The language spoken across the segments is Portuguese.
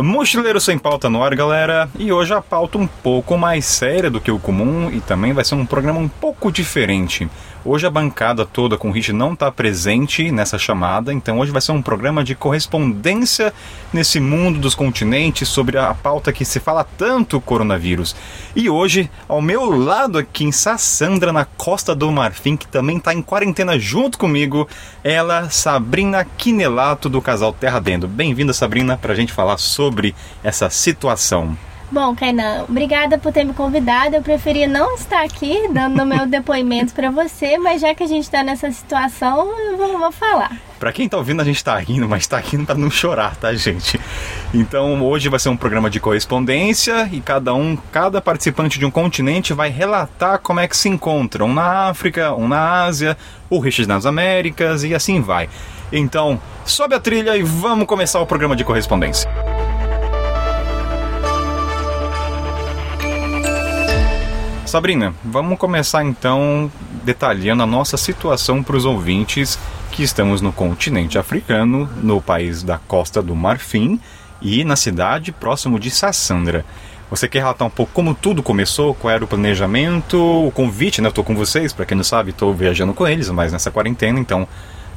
Mochileiro Sem Pauta no ar, galera. E hoje a pauta um pouco mais séria do que o comum e também vai ser um programa um pouco diferente. Hoje a bancada toda com o Rich não está presente nessa chamada, então hoje vai ser um programa de correspondência nesse mundo dos continentes sobre a pauta que se fala tanto coronavírus. E hoje, ao meu lado aqui em Sassandra, na Costa do Marfim, que também está em quarentena junto comigo, ela, Sabrina Quinelato, do casal Terra Dentro. Bem-vinda, Sabrina, para a gente falar sobre essa situação. Bom, Kainan, obrigada por ter me convidado. Eu preferia não estar aqui dando meu depoimento para você, mas já que a gente está nessa situação, eu vou, vou falar. Para quem tá ouvindo, a gente tá rindo, mas tá rindo para não chorar, tá, gente? Então, hoje vai ser um programa de correspondência e cada um, cada participante de um continente vai relatar como é que se encontram. Um na África, um na Ásia, o Richard nas Américas e assim vai. Então, sobe a trilha e vamos começar o programa de correspondência. Sabrina, vamos começar então detalhando a nossa situação para os ouvintes que estamos no continente africano, no país da Costa do Marfim e na cidade próximo de Sassandra. Você quer relatar um pouco como tudo começou, qual era o planejamento, o convite, né? Eu estou com vocês, para quem não sabe, estou viajando com eles, mas nessa quarentena, então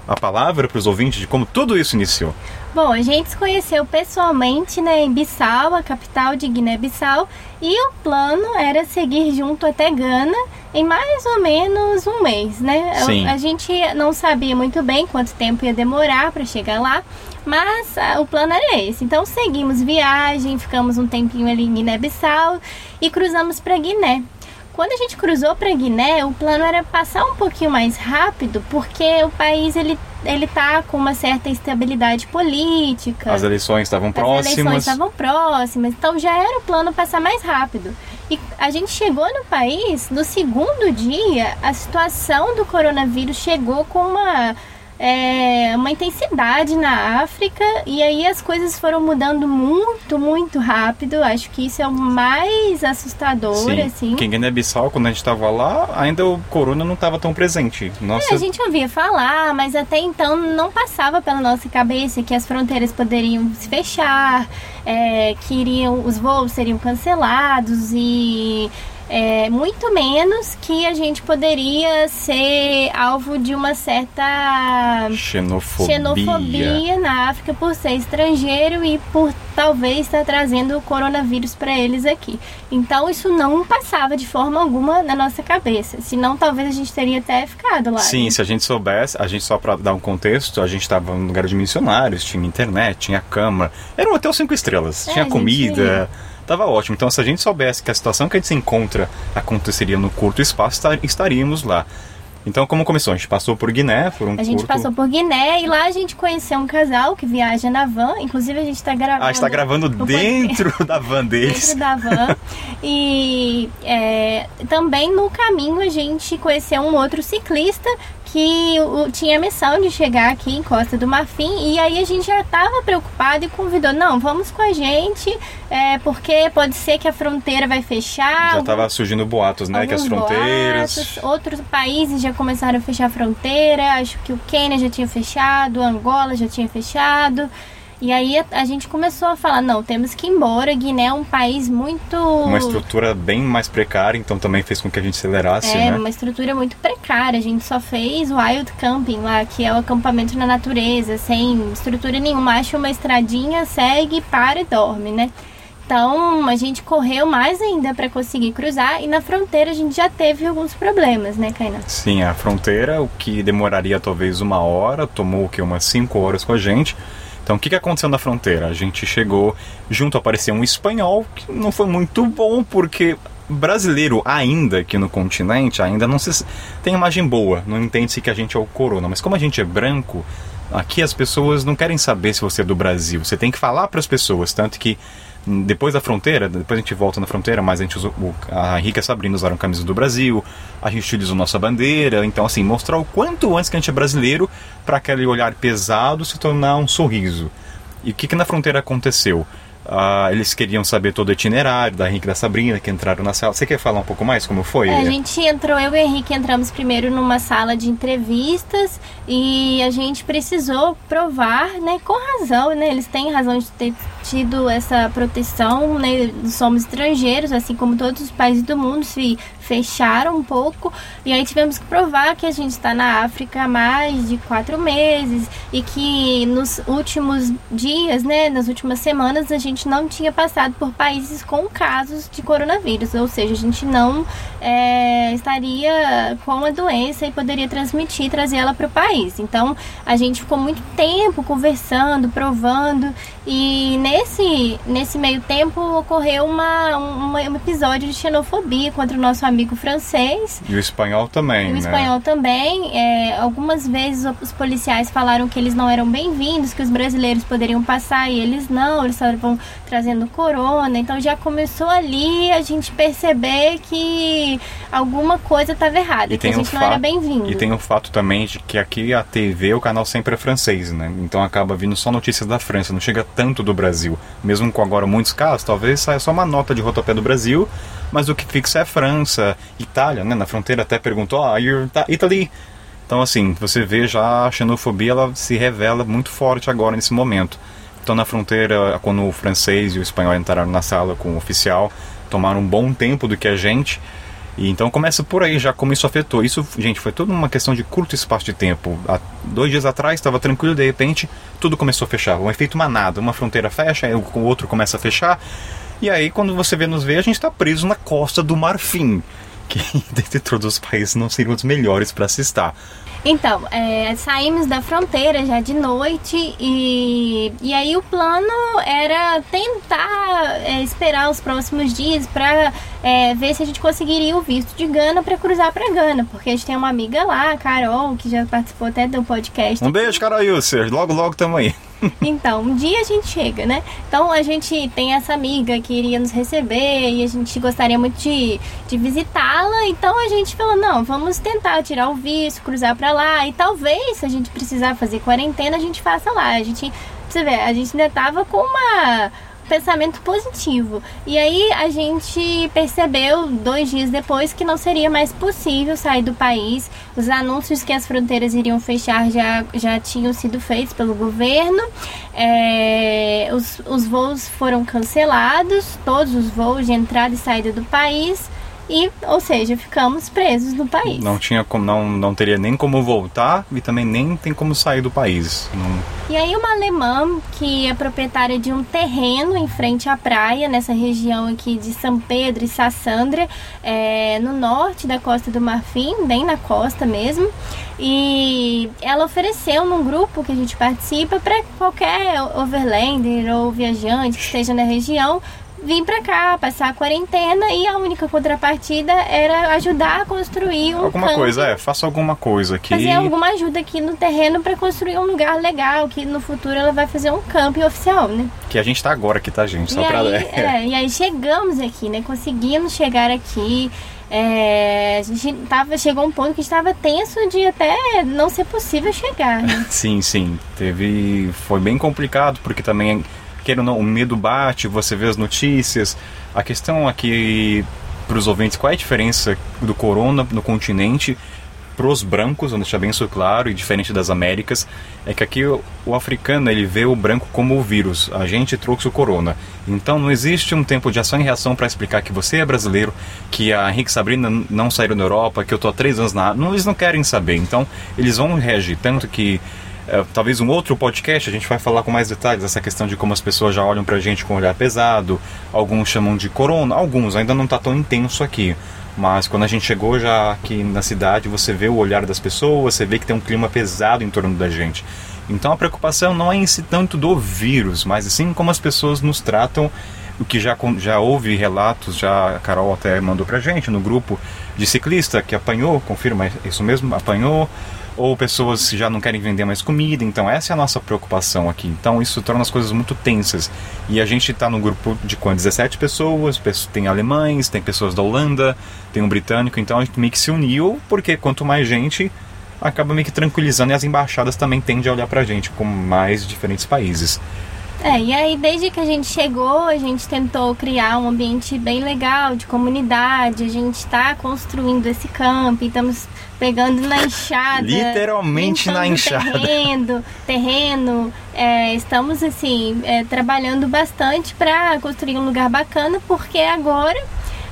a palavra para os ouvintes de como tudo isso iniciou? Bom, a gente se conheceu pessoalmente né, em Bissau, a capital de Guiné-Bissau, e o plano era seguir junto até Gana em mais ou menos um mês, né? Sim. A gente não sabia muito bem quanto tempo ia demorar para chegar lá, mas ah, o plano era esse. Então seguimos viagem, ficamos um tempinho ali em Guiné-Bissau e cruzamos para Guiné. Quando a gente cruzou para Guiné, o plano era passar um pouquinho mais rápido, porque o país ele ele tá com uma certa instabilidade política. As eleições estavam próximas. As eleições estavam próximas, então já era o plano passar mais rápido. E a gente chegou no país, no segundo dia, a situação do coronavírus chegou com uma é, uma intensidade na África e aí as coisas foram mudando muito, muito rápido. Acho que isso é o mais assustador, Sim. assim. Que em Guiné-Bissau, quando a gente estava lá, ainda o corona não estava tão presente. Nossa, É, a gente ouvia falar, mas até então não passava pela nossa cabeça que as fronteiras poderiam se fechar, é, que iriam, os voos seriam cancelados e é, muito menos que a gente poderia ser alvo de uma certa xenofobia. xenofobia na África por ser estrangeiro e por talvez estar trazendo o coronavírus para eles aqui. Então isso não passava de forma alguma na nossa cabeça. Senão talvez a gente teria até ficado lá. Sim, se a gente soubesse, a gente só para dar um contexto, a gente estava num lugar de missionários, tinha internet, tinha cama, era um hotel cinco estrelas, É, tinha comida, tava ótimo. Então se a gente soubesse que a situação que a gente se encontra aconteceria no curto espaço, estar- estaríamos lá. Então como começou? A gente passou por Guiné, por um A gente curto... passou por Guiné e lá a gente conheceu um casal que viaja na van. Inclusive a gente está gravando. Ah, a gente tá gravando dentro da van deles. dentro da van. E é, também no caminho a gente conheceu um outro ciclista que tinha a missão de chegar aqui em Costa do Marfim. E aí a gente já estava preocupado e convidou: não, vamos com a gente, é, porque pode ser que a fronteira vai fechar. Já tava surgindo boatos, né? Que as fronteiras. boatos, outros países já começaram a fechar a fronteira. Acho que o Quênia já tinha fechado, Angola já tinha fechado. E aí a, a gente começou a falar, não, temos que ir embora. Guiné é um país muito Uma estrutura bem mais precária, então também fez com que a gente acelerasse, é, né? uma estrutura muito precária. A gente só fez wild camping lá, que é o acampamento na natureza, sem estrutura nenhuma. Acha uma estradinha, segue, para e dorme, né? Então a gente correu mais ainda para conseguir cruzar e na fronteira a gente já teve alguns problemas, né, Kainan? Sim, a fronteira, o que demoraria talvez uma hora, tomou o que? Umas cinco horas com a gente. Então, o que, que aconteceu na fronteira? A gente chegou junto, apareceu um espanhol, que não foi muito bom, porque brasileiro ainda aqui no continente, ainda não se tem imagem boa, não entende-se que a gente é o corona. Mas como a gente é branco, aqui as pessoas não querem saber se você é do Brasil. Você tem que falar para as pessoas, tanto que depois da fronteira, depois a gente volta na fronteira, mas a gente usou, a Henrique e a Sabrina usaram camisas do Brasil, a gente utilizou nossa bandeira, então assim, mostrar o quanto antes que a gente é brasileiro para aquele olhar pesado se tornar um sorriso. E o que, que na fronteira aconteceu? Ah, eles queriam saber todo o itinerário da Henrique e da Sabrina, que entraram na sala. Você quer falar um pouco mais como foi? É, a gente entrou, eu e o Henrique entramos primeiro numa sala de entrevistas e a gente precisou provar, né, com razão, né, eles têm razão de ter tido essa proteção, né? Somos estrangeiros, assim como todos os países do mundo se fecharam um pouco. E aí tivemos que provar que a gente está na África há mais de quatro meses e que nos últimos dias, né, nas últimas semanas, a gente não tinha passado por países com casos de coronavírus, ou seja, a gente não é, estaria com a doença e poderia transmitir, trazer ela para o país. Então, a gente ficou muito tempo conversando, provando, e nesse, nesse meio tempo ocorreu uma, uma um episódio de xenofobia contra o nosso amigo francês. E o espanhol também, e o né? espanhol também. É, algumas vezes os policiais falaram que eles não eram bem-vindos, que os brasileiros poderiam passar e eles não, eles estavam trazendo corona. Então já começou ali a gente perceber que alguma coisa estava errada, E que a gente não fa- era bem-vindo. E tem o fato também de que aqui a TV, o canal sempre é francês, né? Então acaba vindo só notícias da França, não chega tanto do Brasil. Mesmo com agora muitos casos, talvez saia só uma nota de rodapé do Brasil, mas o que fixa é França, Itália, né? Na fronteira até perguntou, ah, Ita- Italy. Então assim, você vê já a xenofobia, ela se revela muito forte agora nesse momento. Então na fronteira, quando o francês e o espanhol entraram na sala com o oficial, tomaram um bom tempo do que a gente. E então começa por aí já como isso afetou. Isso, gente, foi toda uma questão de curto espaço de tempo. Há dois dias atrás estava tranquilo, de repente tudo começou a fechar. Um efeito manada, uma fronteira fecha, o outro começa a fechar. E aí quando você vê nos ver, a gente está preso na costa do Marfim, que dentre todos os países não seriam os melhores para se estar. Então, é, saímos da fronteira já de noite e, e aí o plano era tentar é, esperar os próximos dias para ver se a gente conseguiria o visto de Gana para cruzar para Gana, porque a gente tem uma amiga lá, a Carol, que já participou até do podcast. Um beijo, Carol Yusser. Logo, logo tamo aí. Então, um dia a gente chega, né? Então a gente tem essa amiga que iria nos receber e a gente gostaria muito de, de visitá-la. Então a gente falou: não, vamos tentar tirar o visto, cruzar pra lá. E talvez, se a gente precisar fazer quarentena, a gente faça lá. A gente, você vê, a gente ainda tava com uma pensamento positivo. E aí a gente percebeu dois dias depois que não seria mais possível sair do país. Os anúncios que as fronteiras iriam fechar já, já tinham sido feitos pelo governo. É, os, os voos foram cancelados, todos os voos de entrada e saída do país. E, ou seja, ficamos presos no país. Não tinha como, não, não teria nem como voltar e também nem tem como sair do país. Não- E aí uma alemã que é proprietária de um terreno em frente à praia, nessa região aqui de São Pedro e Sassandra, é, no norte da Costa do Marfim, bem na costa mesmo. E ela ofereceu num grupo que a gente participa para qualquer overlander ou viajante que esteja na região vir para cá, passar a quarentena e a única contrapartida era ajudar a construir um Alguma camping coisa, é, faça alguma coisa aqui. fazer alguma ajuda aqui no terreno para construir um lugar legal, que no futuro ela vai fazer um camping oficial, né? Que a gente tá agora aqui, tá, gente? Só e, pra. aí, é, e aí chegamos aqui, né? Conseguimos chegar aqui. é, a gente tava, chegou um ponto que estava tenso de até não ser possível chegar, né? Sim, sim. Teve. Foi bem complicado, porque também, queira ou não, o medo bate, você vê as notícias. A questão aqui para os ouvintes, qual é a diferença do corona no continente para os brancos, vamos deixar bem isso claro, e diferente das Américas, é que aqui o, o africano ele vê o branco como o vírus, a gente trouxe o corona. Então não existe um tempo de ação e reação para explicar que você é brasileiro, que a Henrique Sabrina não saíram da Europa, que eu tô há três anos na. Não, eles não querem saber. Então eles vão reagir. Tanto que talvez um outro podcast a gente vai falar com mais detalhes essa questão de como as pessoas já olham pra gente com um olhar pesado, alguns chamam de corona, alguns ainda não tá tão intenso aqui. Mas quando a gente chegou já aqui na cidade, você vê o olhar das pessoas, você vê que tem um clima pesado em torno da gente. Então a preocupação não é em si tanto do vírus, mas sim como as pessoas nos tratam. O que já, já houve relatos, já a Carol até mandou pra gente no grupo de ciclista que apanhou, confirma isso mesmo, apanhou, ou pessoas já não querem vender mais comida. Então essa é a nossa preocupação aqui. Então isso torna as coisas muito tensas. E a gente está no grupo de quando 17 pessoas, pes- tem alemães, tem pessoas da Holanda, tem um britânico, então a gente meio que se uniu, porque quanto mais gente acaba meio que tranquilizando e as embaixadas também tendem a olhar pra gente como mais diferentes países. É, e aí desde que a gente chegou, a gente tentou criar um ambiente bem legal de comunidade, a gente está construindo esse camping, estamos pegando na enxada. Literalmente na enxada. Terreno, terreno é, estamos assim, é, trabalhando bastante para construir um lugar bacana, porque agora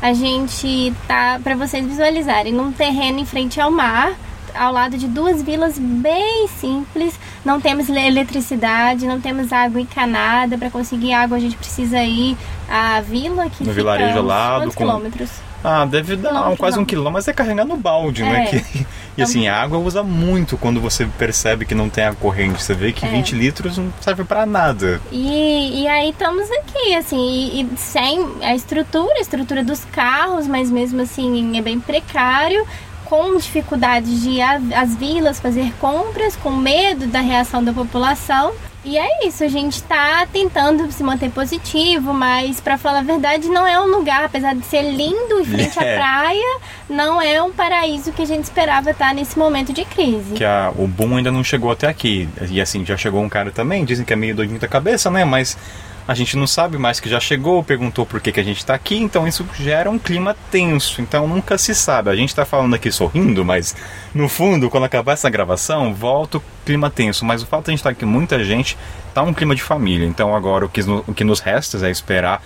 a gente tá, para vocês visualizarem, num terreno em frente ao mar, ao lado de duas vilas bem simples. Não temos eletricidade, não temos água encanada. Para conseguir água, a gente precisa ir à vila que no fica vilarejo ao lado. com... quilômetros? Ah, deve dar um, quase um quilômetro, mas é carregar no balde, né? É. Que... E assim, a água usa muito quando você percebe que não tem a corrente. Você vê que É. 20 litros não serve pra nada. E, e aí estamos aqui, assim, e, e sem a estrutura, a estrutura dos carros, mas mesmo assim é bem precário, com dificuldade de ir às vilas fazer compras, com medo da reação da população. E é isso, a gente tá tentando se manter positivo, mas pra falar a verdade, não é um lugar, apesar de ser lindo em frente É. à praia, não é um paraíso que a gente esperava estar nesse momento de crise. Que a, o boom ainda não chegou até aqui. E assim, já chegou um cara também, dizem que é meio doidinho da cabeça, né? Mas a gente não sabe mais que já chegou, perguntou por que, que a gente tá aqui, então isso gera um clima tenso. Então nunca se sabe. A gente tá falando aqui sorrindo, mas no fundo, quando acabar essa gravação, volta o clima tenso. Mas o fato de a gente estar aqui muita gente, tá um clima de família. Então agora o que, o que nos resta é esperar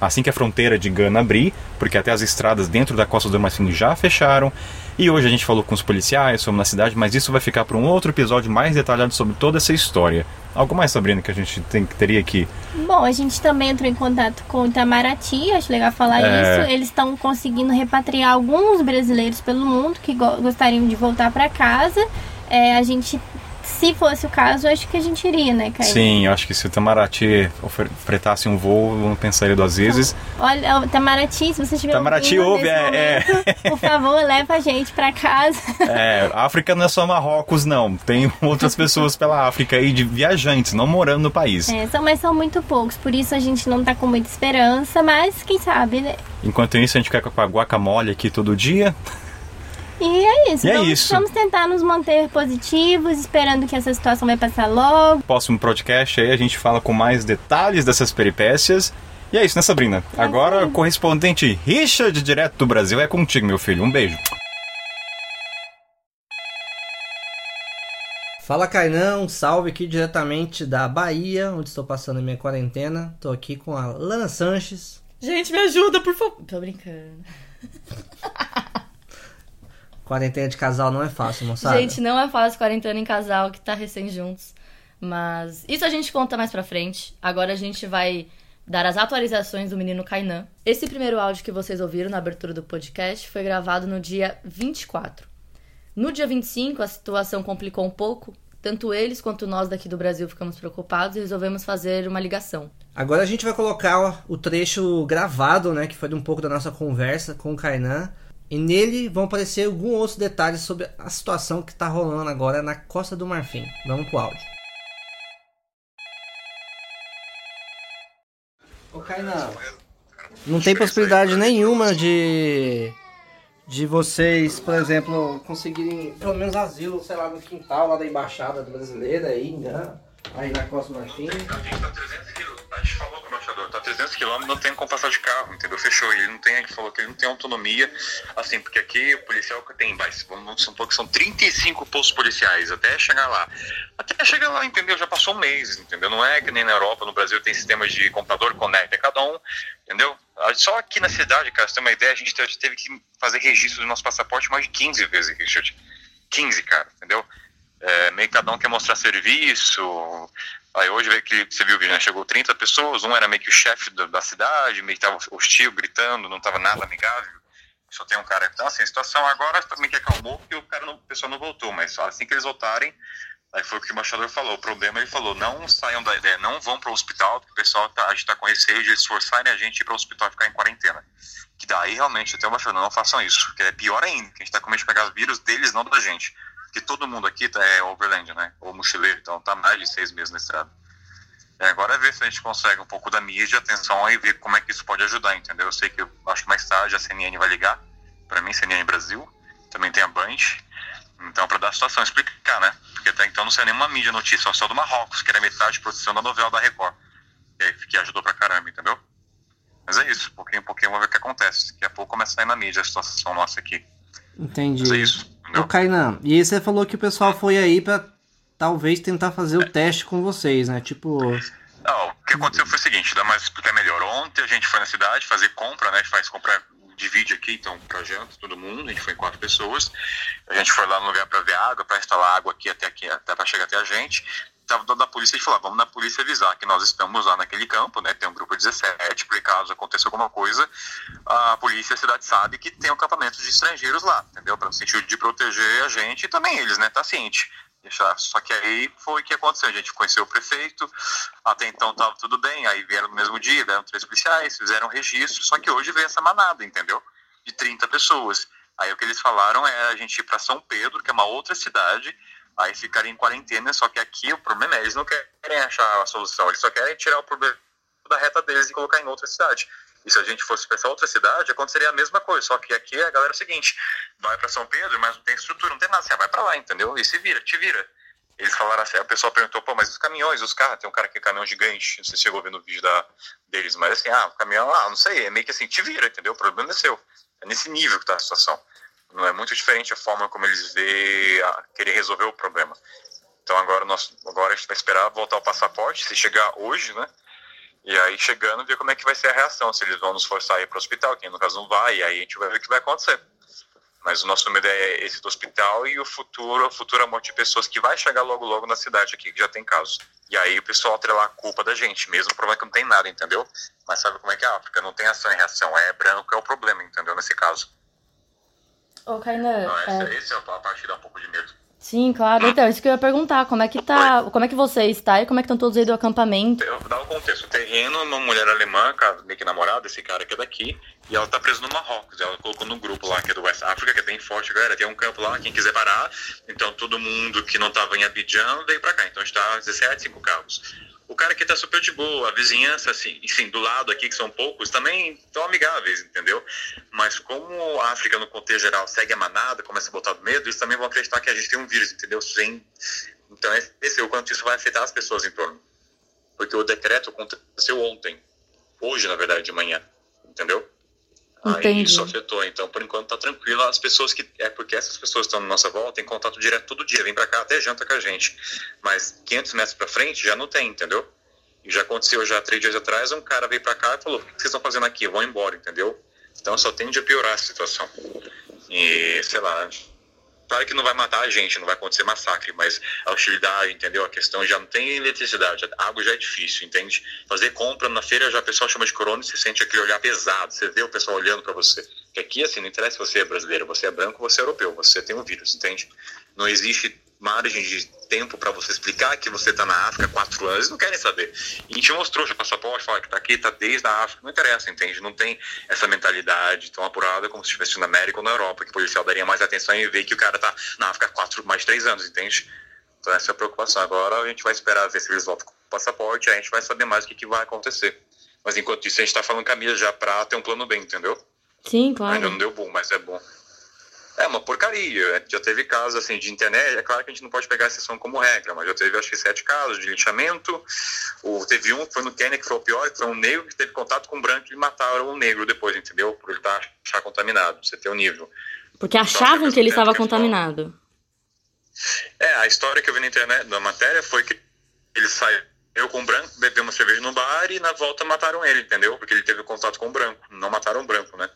assim que a fronteira de Gana abrir, porque até as estradas dentro da Costa do Marfim já fecharam. E hoje a gente falou com os policiais, fomos na cidade, mas isso vai ficar para um outro episódio mais detalhado sobre toda essa história. Algo mais, Sabrina, que a gente tem, teria aqui? Bom, a gente também entrou em contato com o Itamaraty, acho legal falar É. isso. Eles estão conseguindo repatriar alguns brasileiros pelo mundo que go- gostariam de voltar para casa. É, a gente, se fosse o caso, acho que a gente iria, né, Caio? Sim, eu acho que se o Itamaraty ofer- fretasse um voo, eu não pensaria duas vezes. Olha, o Itamaraty, se você estiver Itamaraty ouve, nesse é, momento, por favor, leva a gente para casa. É, África não é só Marrocos, não. Tem outras pessoas pela África aí, de viajantes, não morando no país. É, são, mas são muito poucos, por isso a gente não tá com muita esperança, mas quem sabe, né? Enquanto isso, a gente fica com a guacamole aqui todo dia. E é isso. E é vamos, isso. vamos tentar nos manter positivos, esperando que essa situação vai passar logo. próximo podcast aí a gente fala com mais detalhes dessas peripécias. E é isso, né, Sabrina? Agora, correspondente Richard, direto do Brasil, é contigo, meu filho. Um beijo. Fala Kainan, um salve aqui diretamente da Bahia, onde estou passando a minha quarentena. Tô aqui com a Lana Sanches. Gente, me ajuda, por favor. Tô brincando. Quarentena de casal não é fácil, moçada. Gente, não é fácil quarentena em casal que tá recém juntos. Mas isso a gente conta mais pra frente. Agora a gente vai dar as atualizações do menino Kainan. Esse primeiro áudio que vocês ouviram na abertura do podcast foi gravado no dia 24. No dia 25, a situação complicou um pouco. Tanto eles quanto nós daqui do Brasil ficamos preocupados e resolvemos fazer uma ligação. Agora a gente vai colocar o trecho gravado, né, que foi de um pouco da nossa conversa com o Kainan. E nele vão aparecer alguns outros detalhes sobre a situação que tá rolando agora na Costa do Marfim. Vamos pro áudio. Ô Kainan, não tem possibilidade nenhuma de de vocês, por exemplo, conseguirem pelo menos asilo, sei lá, no quintal lá da embaixada brasileira aí, né? Aí na Costa do Marfim. Tá 300 quilômetros. A gente falou com o embaixador, tá 300 quilômetros, não tem como passar de carro, entendeu? Fechou. Ele não tem, ele falou que ele não tem autonomia, assim, porque aqui o policial que tem, vai, vamos supor que são 35 postos policiais até chegar lá. Até chegar lá, entendeu? Já passou um mês, entendeu? Não é que nem na Europa, no Brasil tem sistemas de computador conecta, cada um, entendeu? Só aqui na cidade, cara, você tem uma ideia, a gente teve teve que fazer registro do nosso passaporte mais de 15 vezes, Richard. 15, cara, entendeu? É, meio que cada um quer mostrar serviço. Aí hoje veio que você viu, né? Chegou 30 pessoas, um era meio que o chefe da, da cidade, meio que tava hostil, gritando, não tava nada amigável. Só tem um cara. Então, assim, a situação agora também que acalmou, porque o cara não, o pessoal não voltou, mas assim que eles voltarem, aí foi o que o embaixador falou. O problema, ele falou, não saiam da ideia, não vão para o hospital, porque o pessoal tá, a gente tá com receio de eles forçarem a gente ir para o hospital e ficar em quarentena. Que daí realmente, até o embaixador, não façam isso, que é pior ainda, que a gente tá com medo de pegar os vírus deles, não da gente. Porque todo mundo aqui tá, é overland, né? Ou mochileiro, então tá mais de seis meses na estrada. É, agora é ver se a gente consegue um pouco da mídia, atenção aí, ver como é que isso pode ajudar, entendeu? Eu sei que eu acho que mais tarde a CNN vai ligar, para mim, CNN Brasil, também tem a Band, então para dar a situação, explicar, né? Porque até então não saiu nenhuma mídia notícia, só do Marrocos, que era metade de produção da novela da Record. que, que ajudou pra caramba, entendeu? Mas é isso, pouquinho em pouquinho vamos ver o que acontece. Daqui a pouco começa a sair na mídia a situação nossa aqui. Entendi. Mas é isso, entendeu? Ô, Kainan, e você falou que o pessoal foi aí pra talvez tentar fazer o teste com vocês, né? Tipo, Não, o que aconteceu foi o seguinte, dá mais explicar melhor. Ontem a gente foi na cidade fazer compra, né? A gente faz compra, divide aqui, então, pra janta, todo mundo. A gente foi em quatro pessoas. A gente foi lá no lugar pra ver água, pra instalar água aqui até aqui, até pra chegar até a gente. Dono da polícia e falou: vamos na polícia avisar que nós estamos lá naquele campo, né? Tem um grupo 17, porque caso aconteça alguma coisa, a polícia, a cidade sabe que tem um acampamento de estrangeiros lá, entendeu? Para no sentido de proteger a gente e também eles, né? Tá ciente. Só que aí foi o que aconteceu. A gente conheceu o prefeito, até então tava tudo bem. Aí vieram no mesmo dia, vieram três policiais, fizeram registro. Só que hoje veio essa manada, entendeu? De 30 pessoas. Aí o que eles falaram é a gente ir para São Pedro, que é uma outra cidade, aí ficar em quarentena. Só que aqui o problema é eles não querem achar a solução, eles só querem tirar o problema da reta deles e colocar em outra cidade. E se a gente fosse para essa outra cidade, aconteceria a mesma coisa. Só que aqui a galera é o seguinte: vai para São Pedro, mas não tem estrutura, não tem nada. Você vai para lá, entendeu? E se vira, te vira. Eles falaram assim, o pessoal perguntou, pô, mas os caminhões, os carros, tem um cara aqui, caminhão gigante, não sei se chegou a ver no vídeo da, deles, mas assim, ah, o caminhão, ah, não sei, é meio que assim, te vira, entendeu? O problema é seu. É nesse nível que tá a situação. Não é muito diferente a forma como eles vê a querer resolver o problema. Então agora, nós, agora a gente vai esperar voltar o passaporte, se chegar hoje, né? E aí chegando, ver como é que vai ser a reação, se eles vão nos forçar a ir para o hospital, quem no caso não vai, e aí a gente vai ver o que vai acontecer. Mas o nosso medo é esse do hospital e o futuro, a futura morte de pessoas que vai chegar logo logo na cidade aqui, que já tem casos. E aí o pessoal atrelar a culpa da gente, mesmo o problema é que não tem nada, entendeu? Mas sabe como é que é a África? Não tem ação e reação, é branco é o problema, entendeu? Nesse caso. Ô, Kainan, essa, é, esse é a parte que dá um pouco de medo. sim, claro. Então, isso que eu ia perguntar, como é que tá, como é que você está e como é que estão todos aí do acampamento? Eu vou dar o contexto. O terreno, uma mulher alemã, meio que namorada, esse cara que é daqui, e ela tá presa no Marrocos. Ela colocou no grupo lá, que é do West África, que é bem forte, galera. Tem um campo lá, quem quiser parar. Então todo mundo que não tava em Abidjan veio pra cá. Então a gente tá 17, 5 carros. O cara aqui tá super de boa, a vizinhança, assim, enfim, do lado aqui, que são poucos, também estão amigáveis, entendeu? Mas como a África, no contexto geral, segue a manada, começa a botar medo, eles também vão acreditar que a gente tem um vírus, entendeu? Sem... Então, esse é o quanto isso vai afetar as pessoas em torno. Porque o decreto aconteceu ontem. Hoje, na verdade, de manhã. Entendeu? Aí Entendi. isso afetou. Então, por enquanto, tá tranquilo. As pessoas que. É porque essas pessoas que estão na nossa volta têm contato direto todo dia. Vem pra cá, até janta com a gente. Mas 500 metros pra frente já não tem, entendeu? E já aconteceu já três dias atrás. Um cara veio pra cá e falou: O que vocês estão fazendo aqui? Vão embora, entendeu? Então só tende a piorar a situação. E, sei lá. Claro que não vai matar a gente, não vai acontecer massacre, mas a hostilidade, entendeu? A questão já não tem eletricidade, a água já é difícil, entende? Fazer compra na feira já o pessoal chama de corona e você sente aquele olhar pesado, você vê o pessoal olhando para você. Porque aqui, assim, não interessa se você é brasileiro, você é branco, você é europeu, você tem um vírus, entende? Não existe margem de tempo para você explicar que você está na África há quatro anos, eles não querem saber. E a gente mostrou já passaporte, fala que está aqui, está desde a África, não interessa, entende? Não tem essa mentalidade tão apurada como se estivesse na América ou na Europa, que o policial daria mais atenção em ver que o cara está na África há quatro, mais três anos, entende? Então essa é a preocupação. Agora a gente vai esperar ver se eles voltam com o passaporte, aí a gente vai saber mais o que, que vai acontecer. Mas enquanto isso, a gente está falando com a Mia já para ter um plano B, entendeu? Sim, Ainda claro. não deu bom, mas é bom. É uma porcaria. Já teve casos assim de internet. É claro que a gente não pode pegar a exceção como regra, mas já teve acho que sete casos de linchamento. O, teve um que foi no Quênia que foi o pior, que foi um negro que teve contato com um branco e mataram o negro depois, entendeu? Por ele estar achar contaminado. Você ter o nível. Porque achavam que ele estava contaminado. É, a história que eu vi na internet, na matéria, foi que ele saiu com um branco, bebeu uma cerveja no bar e na volta mataram ele, entendeu? Porque ele teve contato com o branco. Não mataram o branco, né?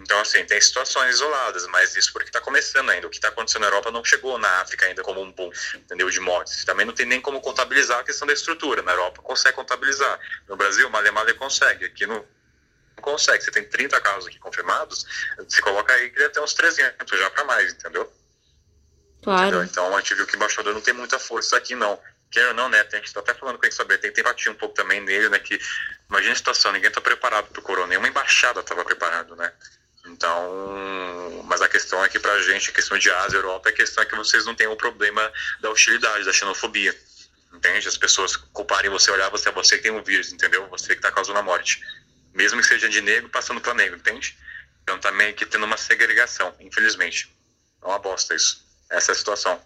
Então, assim, tem situações isoladas, mas isso porque está começando ainda. O que está acontecendo na Europa não chegou na África ainda como um boom, entendeu? De mortes. Também não tem nem como contabilizar a questão da estrutura. Na Europa consegue contabilizar. No Brasil, Malha Malha consegue. Aqui não consegue. Você tem 30 casos aqui confirmados, você coloca aí que deve ter uns 300 já para mais, entendeu? Claro. Entendeu? Então a gente viu que o embaixador não tem muita força aqui, não. Quer ou não, né? A gente tá até falando com ele saber, tem que empatia um pouco também nele, né? Que imagina a situação, ninguém tá preparado pro corona, nenhuma embaixada tava preparado, né? Então, mas a questão é que pra gente, a questão de Ásia, Europa, a questão é que vocês não têm o problema da hostilidade, da xenofobia. Entende? As pessoas culparem você, olhar você, é você que tem o vírus, entendeu? Você que tá causando a morte. Mesmo que seja de negro, passando pra negro, entende? Então tá meio que tendo uma segregação, infelizmente. É uma bosta isso. Essa é a situação.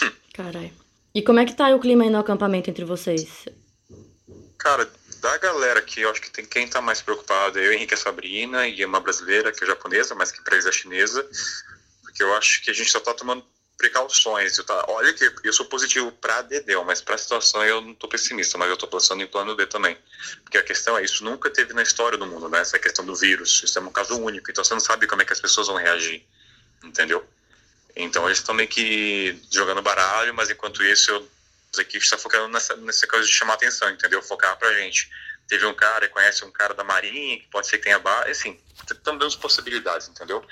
Caralho. E como é que tá o clima aí no acampamento entre vocês? Cara, da galera que eu acho que tem quem tá mais preocupado é eu, Henrique e a Sabrina, e uma brasileira que é japonesa, mas que eles é chinesa, porque eu acho que a gente só tá tomando precauções. Eu tá, olha que eu sou positivo para Dedeu, mas para a situação eu não tô pessimista, mas eu tô pensando em plano B também. Porque a questão é isso nunca teve na história do mundo, né? Essa questão do vírus. Isso é um caso único, então você não sabe como é que as pessoas vão reagir, entendeu? Então eles estão meio que jogando baralho, mas enquanto isso eu as equipes estão focando nessa, nessa coisa de chamar atenção, entendeu? Focar pra gente. Teve um cara, conhece um cara da Marinha, que pode ser que tenha bar, assim, estão dando possibilidades, entendeu?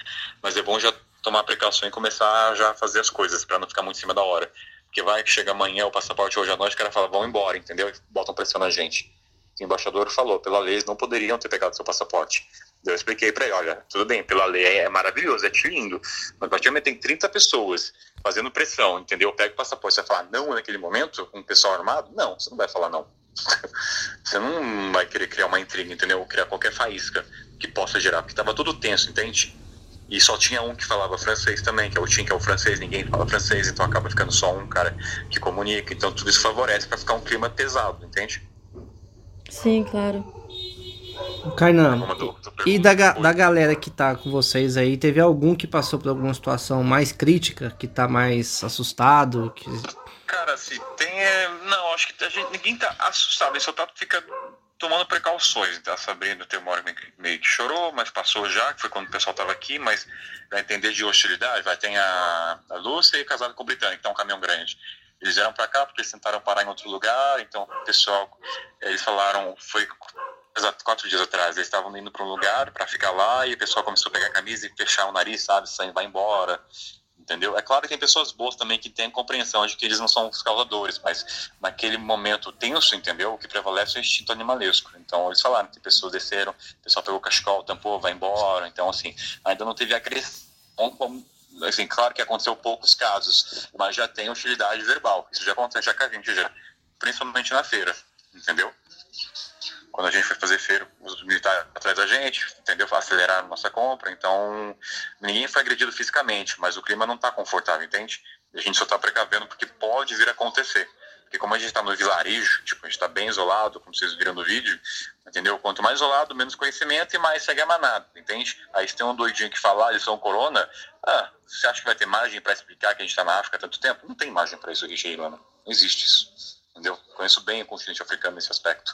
Mas é bom já tomar precaução e começar já a fazer as coisas, para não ficar muito em cima da hora. Porque vai que chega amanhã o passaporte hoje à noite, o cara fala, vão embora, entendeu? E botam pressão na gente. O embaixador falou, pela lei não poderiam ter pegado seu passaporte. Eu expliquei para ele, olha, tudo bem, pela lei é maravilhoso, é lindo, mas a partir do tem 30 pessoas fazendo pressão, entendeu? Pega o passaporte, você vai falar não naquele momento, com um pessoal armado? Não, você não vai falar não. você não vai querer criar uma intriga, entendeu? Criar qualquer faísca que possa gerar, porque tava tudo tenso, entende? E só tinha um que falava francês também, que é o Tim, que é o francês, ninguém fala francês, então acaba ficando só um cara que comunica, então tudo isso favorece para ficar um clima pesado, entende? Sim, claro. Kainan, e da, da galera que tá com vocês aí, teve algum que passou por alguma situação mais crítica, que tá mais assustado? Que... Cara, assim, tem. É, não, acho que a gente, ninguém tá assustado, ele só tá fica tomando precauções. Tá? Sabrina tem uma hora meio que chorou, mas passou já, que foi quando o pessoal tava aqui, mas vai entender de hostilidade, vai ter a, a Lúcia e casado com o Britânico, que tá um caminhão grande. Eles vieram para cá porque eles tentaram parar em outro lugar, então o pessoal, eles falaram, foi exato, quatro dias atrás, eles estavam indo para um lugar para ficar lá e o pessoal começou a pegar a camisa e fechar o nariz, sabe, sair, vai embora, entendeu? É claro que tem pessoas boas também que têm compreensão de que eles não são os causadores, mas naquele momento tenso, entendeu? O que prevalece é o instinto animalesco. Então eles falaram que pessoas desceram, o pessoal pegou o cachecol, tampou, vai embora. Então, assim, ainda não teve agressão assim, claro que aconteceu poucos casos, mas já tem utilidade verbal. Isso já acontece já com a gente já, principalmente na feira, entendeu? Quando a gente foi fazer feira, os militares atrás da gente, entendeu? Aceleraram nossa compra, então ninguém foi agredido fisicamente, mas o clima não está confortável, entende? a gente só está precavendo porque pode vir a acontecer. Porque como a gente está no vilarejo, tipo, a gente está bem isolado, como vocês viram no vídeo, entendeu? Quanto mais isolado, menos conhecimento e mais segue a manada, entende? Aí se tem um doidinho que fala, ah, eles são corona, ah, você acha que vai ter margem para explicar que a gente está na África há tanto tempo? Não tem margem para isso aqui, Sheilana. Não existe isso, entendeu? Conheço bem o continente africano nesse aspecto.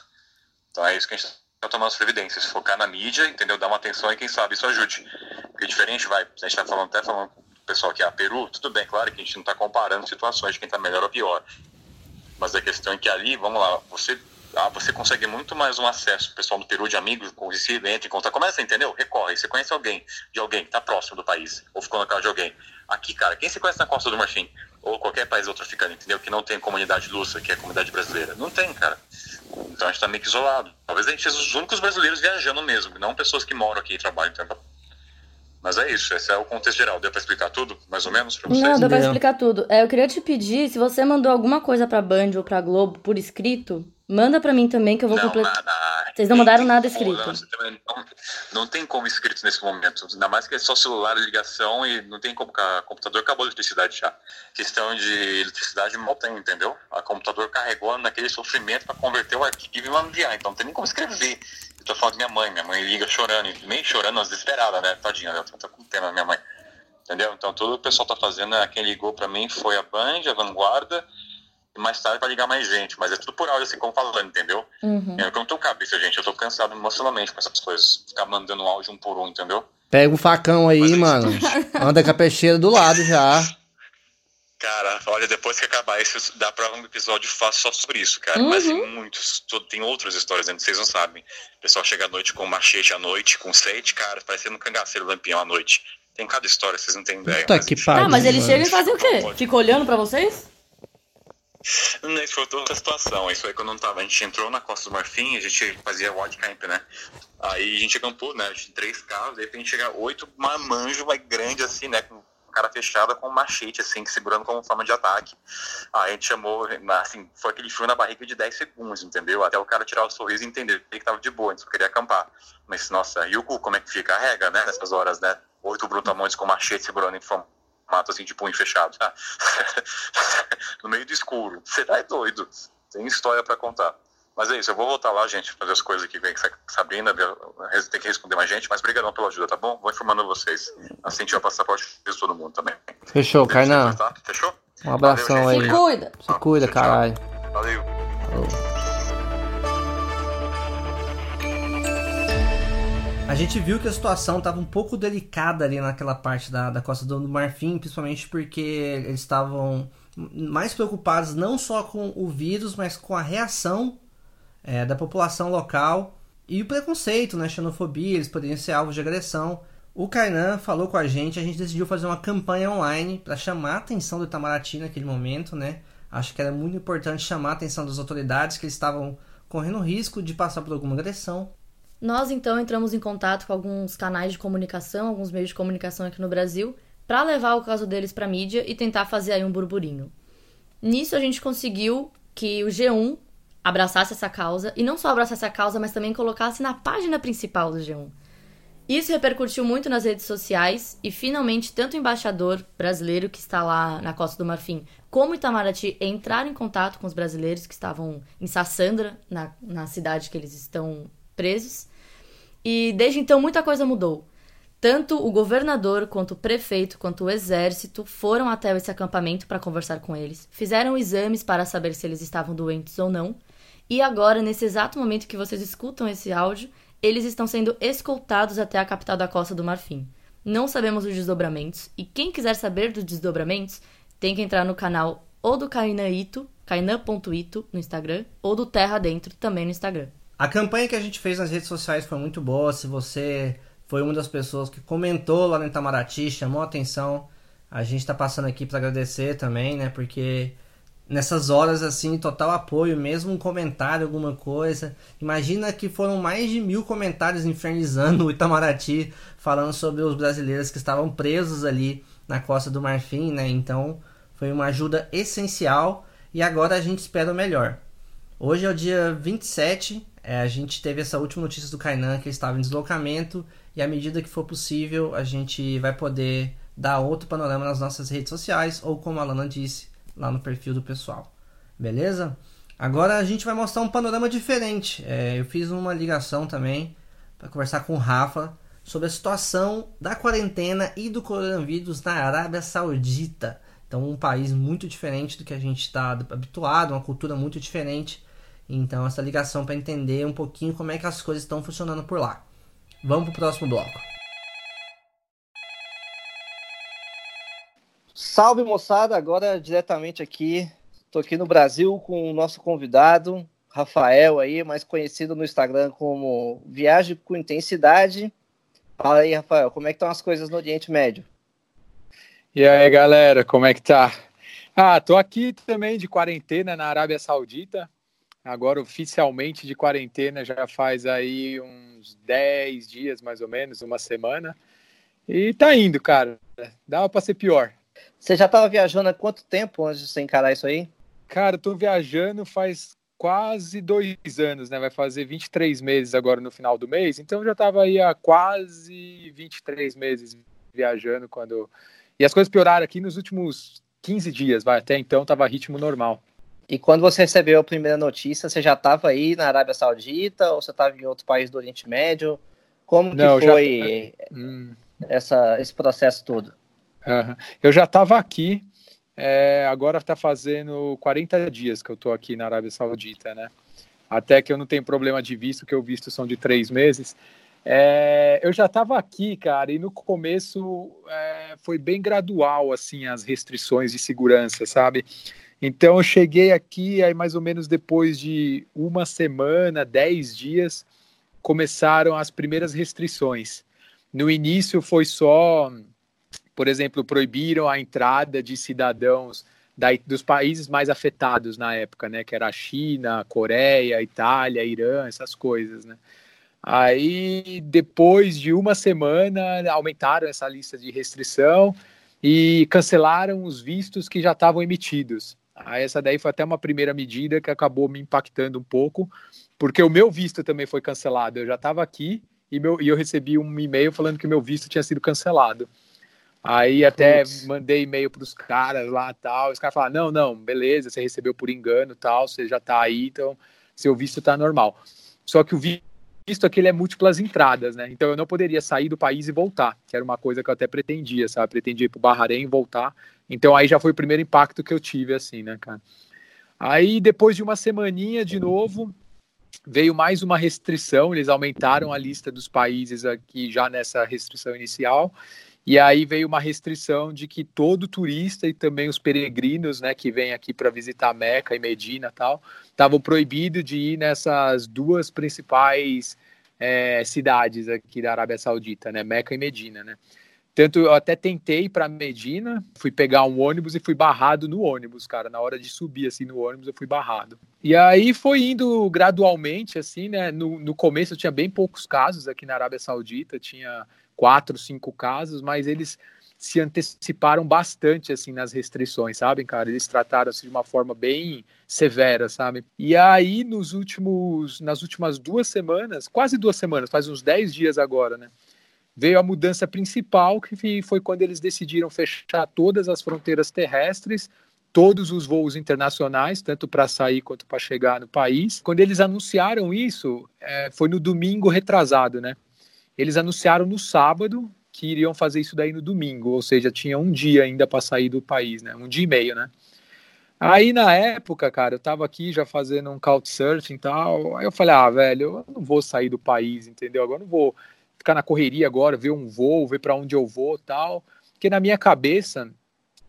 Então é isso que a gente está tomando as previdências, focar na mídia, entendeu? Dar uma atenção e quem sabe isso ajude. Porque diferente, vai, a gente está falando até falando do pessoal que é a Peru, tudo bem, claro que a gente não está comparando situações de quem está melhor ou pior. Mas a questão é que ali, vamos lá, você ah, você consegue muito mais um acesso pessoal do Peru de amigos, conhecido, entra em contato, começa, entendeu? Recorre, você conhece alguém de alguém que está próximo do país, ou ficou na casa de alguém. Aqui, cara, quem se conhece na Costa do Marfim? Ou qualquer país outro africano, entendeu? Que não tem comunidade lusa, que é a comunidade brasileira. Não tem, cara. Então a gente tá meio que isolado. Talvez a gente seja os únicos brasileiros viajando mesmo, não pessoas que moram aqui e trabalham. Então... Mas é isso, esse é o contexto geral. Deu pra explicar tudo, mais ou menos, pra vocês? Não, deu pra explicar tudo. É, eu queria te pedir, se você mandou alguma coisa pra Band ou pra Globo por escrito, Manda pra mim também que eu vou completar. Vocês não mandaram nada escrito. Não, não, tem como escrito nesse momento. Ainda mais que é só celular, ligação e não tem como. O computador acabou a eletricidade já. Questão de eletricidade mal tem, entendeu? A computador carregou naquele sofrimento para converter o arquivo e enviar. Então não tem nem como escrever. Eu tô falando de minha mãe. Minha mãe liga chorando, meio chorando, desesperada, né? Tadinha, eu tô com pena da minha mãe. Entendeu? Então tudo o pessoal tá fazendo, né? quem ligou para mim foi a Band, a Vanguarda e mais tarde vai ligar mais gente, mas é tudo por áudio, assim, como falando, entendeu? Uhum. Eu não tenho cabeça, gente, eu tô cansado emocionalmente com essas coisas, ficar mandando áudio um por um, entendeu? Pega o facão aí, mas, mano, anda com a peixeira do lado já. Cara, olha, depois que acabar esse, dá pra um episódio fácil só sobre isso, cara. Uhum. Mas tem muitos, tem outras histórias ainda, vocês não sabem. O pessoal chega à noite com machete à noite, com sete, cara, parecendo um cangaceiro lampião à noite. Tem cada história, vocês não têm ideia. Puta mas, que pariu. Ah, mas eles chegam e fazem o quê? Fica olhando pra vocês? Isso foi outra situação. Isso aí quando não tava. A gente entrou na Costa do Marfim, a gente fazia wildcamp, né? Aí a gente acampou, né? A gente três carros, de repente chega oito marmanjo, vai grande assim, né? Com cara fechada com um machete, assim, segurando como forma de ataque. Aí a gente chamou, assim, foi aquele frio na barriga de 10 segundos, entendeu? Até o cara tirar o sorriso e entender que tava de boa, a gente só queria acampar. Mas, nossa, e o cu, como é que fica? Carrega, né? Nessas horas, né? Oito brutamontes com machete segurando em forma mato assim de punho fechado. no meio do escuro. Você tá doido. Tem história para contar. Mas é isso, eu vou voltar lá, gente, fazer as coisas que Sabrina tem que responder mais gente, mas obrigadão pela ajuda, tá bom? Vou informando vocês. Assim tiver passaporte de todo mundo também. Fechou, Kainan. Tá? Fechou? Um abração Valeu, aí. Se cuida. Se cuida, caralho. Valeu. A gente viu que a situação estava um pouco delicada ali naquela parte da, da Costa do Marfim, principalmente porque eles estavam mais preocupados não só com o vírus, mas com a reação é, da população local e o preconceito, né, xenofobia, eles poderiam ser alvos de agressão. O Kainan falou com a gente, a gente decidiu fazer uma campanha online para chamar a atenção do Itamaraty naquele momento, né? Acho que era muito importante chamar a atenção das autoridades que eles estavam correndo risco de passar por alguma agressão. Nós então entramos em contato com alguns canais de comunicação, alguns meios de comunicação aqui no Brasil, para levar o caso deles para mídia e tentar fazer aí um burburinho. Nisso a gente conseguiu que o G1 abraçasse essa causa e não só abraçasse a causa, mas também colocasse na página principal do G1. Isso repercutiu muito nas redes sociais e finalmente tanto o embaixador brasileiro que está lá na Costa do Marfim como o Itamaraty entraram em contato com os brasileiros que estavam em Sassandra, na, na cidade que eles estão presos. E desde então muita coisa mudou. Tanto o governador, quanto o prefeito, quanto o exército foram até esse acampamento para conversar com eles, fizeram exames para saber se eles estavam doentes ou não. E agora, nesse exato momento que vocês escutam esse áudio, eles estão sendo escoltados até a capital da Costa do Marfim. Não sabemos os desdobramentos, e quem quiser saber dos desdobramentos tem que entrar no canal ou do Kainan Ito, kainan.ito no Instagram, ou do Terra Dentro também no Instagram. A campanha que a gente fez nas redes sociais foi muito boa. Se você foi uma das pessoas que comentou lá no Itamaraty, chamou a atenção, a gente está passando aqui para agradecer também, né? Porque nessas horas assim, total apoio, mesmo um comentário, alguma coisa. Imagina que foram mais de mil comentários infernizando o Itamaraty, falando sobre os brasileiros que estavam presos ali na Costa do Marfim, né? Então foi uma ajuda essencial e agora a gente espera o melhor. Hoje é o dia 27 é, a gente teve essa última notícia do Kainan que ele estava em deslocamento e à medida que for possível a gente vai poder dar outro panorama nas nossas redes sociais ou como a Lana disse lá no perfil do pessoal. Beleza? Agora a gente vai mostrar um panorama diferente. É, eu fiz uma ligação também para conversar com o Rafa sobre a situação da quarentena e do coronavírus na Arábia Saudita. Então, um país muito diferente do que a gente está habituado, uma cultura muito diferente. Então, essa ligação para entender um pouquinho como é que as coisas estão funcionando por lá. Vamos para o próximo bloco. Salve moçada, agora diretamente aqui. Estou aqui no Brasil com o nosso convidado, Rafael aí, mais conhecido no Instagram como Viagem com Intensidade. Fala aí, Rafael, como é que estão as coisas no Oriente Médio? E aí, galera, como é que tá? Ah, tô aqui também de quarentena na Arábia Saudita agora oficialmente de quarentena já faz aí uns 10 dias mais ou menos, uma semana. E tá indo, cara. Dava para ser pior. Você já tava viajando há quanto tempo antes de você encarar isso aí? Cara, tô viajando faz quase dois anos, né? Vai fazer 23 meses agora no final do mês. Então já tava aí há quase 23 meses viajando quando. E as coisas pioraram aqui nos últimos 15 dias, vai. Até então tava ritmo normal. E quando você recebeu a primeira notícia, você já estava aí na Arábia Saudita ou você estava em outro país do Oriente Médio? Como Não, que foi já... Hum. essa, esse processo todo? Uhum. Eu já estava aqui, é, agora está fazendo 40 dias que eu estou aqui na Arábia Saudita, né? Até que eu não tenho problema de visto, que eu visto são de três meses. É, eu já estava aqui, cara, e no começo é, foi bem gradual, assim, as restrições de segurança, sabe? Então eu cheguei aqui, aí mais ou menos depois de uma semana, dez dias, começaram as primeiras restrições. No início foi só, por exemplo, proibiram a entrada de cidadãos da, dos países mais afetados na época, né? Que era a China, Coreia, Itália, Irã, essas coisas, né? Aí, depois de uma semana, aumentaram essa lista de restrição e cancelaram os vistos que já estavam emitidos. Ah, essa daí foi até uma primeira medida que acabou me impactando um pouco, porque o meu visto também foi cancelado. Eu já estava aqui e, meu, e eu recebi um e-mail falando que meu visto tinha sido cancelado. Aí até Putz. mandei e-mail para os caras lá tal. Os caras falaram: não, não, beleza, você recebeu por engano tal, você já está aí, então seu visto está normal. Só que o visto aqui é múltiplas entradas, né? Então eu não poderia sair do país e voltar, que era uma coisa que eu até pretendia, sabe? Pretendia ir para o Bahrein e voltar. Então aí já foi o primeiro impacto que eu tive, assim, né, cara? Aí depois de uma semaninha de novo, veio mais uma restrição, eles aumentaram a lista dos países aqui já nessa restrição inicial. E aí veio uma restrição de que todo turista e também os peregrinos, né, que vêm aqui para visitar Meca e Medina tal, estavam proibidos de ir nessas duas principais é, cidades aqui da Arábia Saudita, né, Meca e Medina, né. Tanto eu até tentei para Medina, fui pegar um ônibus e fui barrado no ônibus, cara. Na hora de subir assim no ônibus, eu fui barrado. E aí foi indo gradualmente, assim, né? No, no começo eu tinha bem poucos casos aqui na Arábia Saudita, tinha quatro, cinco casos, mas eles se anteciparam bastante assim nas restrições, sabem, cara? Eles trataram-se de uma forma bem severa, sabe? E aí nos últimos, nas últimas duas semanas, quase duas semanas, faz uns dez dias agora, né? Veio a mudança principal, que foi quando eles decidiram fechar todas as fronteiras terrestres, todos os voos internacionais, tanto para sair quanto para chegar no país. Quando eles anunciaram isso, é, foi no domingo retrasado, né? Eles anunciaram no sábado que iriam fazer isso daí no domingo, ou seja, tinha um dia ainda para sair do país, né? Um dia e meio, né? Aí na época, cara, eu tava aqui já fazendo um couchsurfing e tal. Aí eu falei, ah, velho, eu não vou sair do país, entendeu? Agora eu não vou ficar na correria agora, ver um voo, ver para onde eu vou tal. Porque na minha cabeça,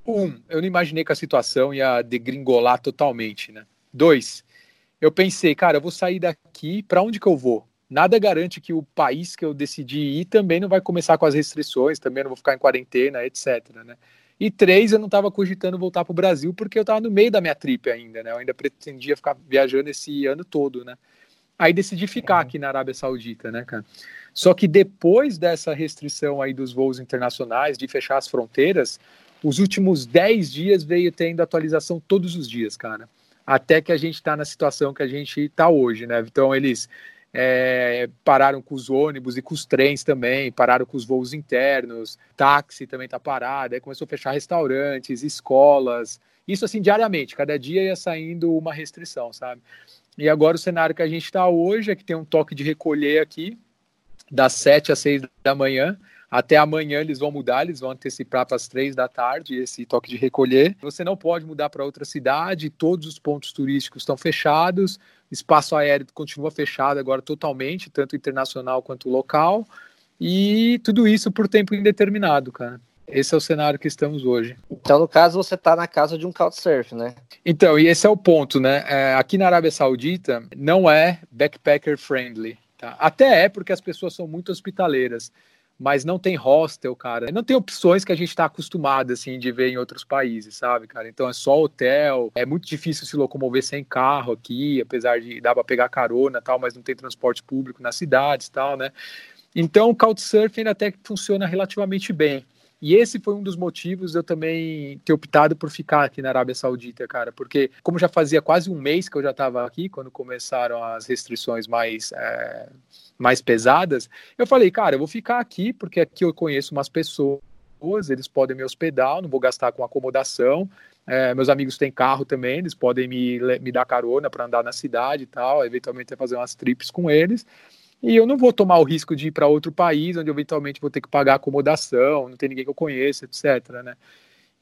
um, eu não imaginei que a situação ia degringolar totalmente, né? Dois, eu pensei, cara, eu vou sair daqui, para onde que eu vou? Nada garante que o país que eu decidi ir também não vai começar com as restrições, também não vou ficar em quarentena, etc, né? E três, eu não estava cogitando voltar para o Brasil porque eu estava no meio da minha trip ainda, né? Eu ainda pretendia ficar viajando esse ano todo, né? Aí decidi ficar uhum. aqui na Arábia Saudita, né, cara? Só que depois dessa restrição aí dos voos internacionais, de fechar as fronteiras, os últimos 10 dias veio tendo atualização todos os dias, cara. Até que a gente está na situação que a gente está hoje, né? Então eles é, pararam com os ônibus e com os trens também, pararam com os voos internos, táxi também está parado, aí começou a fechar restaurantes, escolas, isso assim diariamente, cada dia ia saindo uma restrição, sabe? E agora o cenário que a gente está hoje é que tem um toque de recolher aqui, das 7 às 6 da manhã. Até amanhã eles vão mudar, eles vão antecipar para as 3 da tarde esse toque de recolher. Você não pode mudar para outra cidade, todos os pontos turísticos estão fechados, espaço aéreo continua fechado agora totalmente, tanto internacional quanto local. E tudo isso por tempo indeterminado, cara. Esse é o cenário que estamos hoje. Então, no caso, você está na casa de um couchsurf, né? Então, e esse é o ponto, né? É, aqui na Arábia Saudita não é backpacker friendly. Tá? Até é porque as pessoas são muito hospitaleiras, mas não tem hostel, cara. Não tem opções que a gente está acostumado, assim, de ver em outros países, sabe, cara? Então é só hotel, é muito difícil se locomover sem carro aqui, apesar de dar para pegar carona tal, mas não tem transporte público nas cidades tal, né? Então o Couchsurfing até funciona relativamente bem. E esse foi um dos motivos eu também ter optado por ficar aqui na Arábia Saudita, cara, porque como já fazia quase um mês que eu já estava aqui, quando começaram as restrições mais, é, mais pesadas, eu falei, cara, eu vou ficar aqui, porque aqui eu conheço umas pessoas, eles podem me hospedar, não vou gastar com acomodação, é, meus amigos têm carro também, eles podem me, me dar carona para andar na cidade e tal, eventualmente fazer umas trips com eles. E eu não vou tomar o risco de ir para outro país, onde eventualmente vou ter que pagar acomodação, não tem ninguém que eu conheça, etc. Né?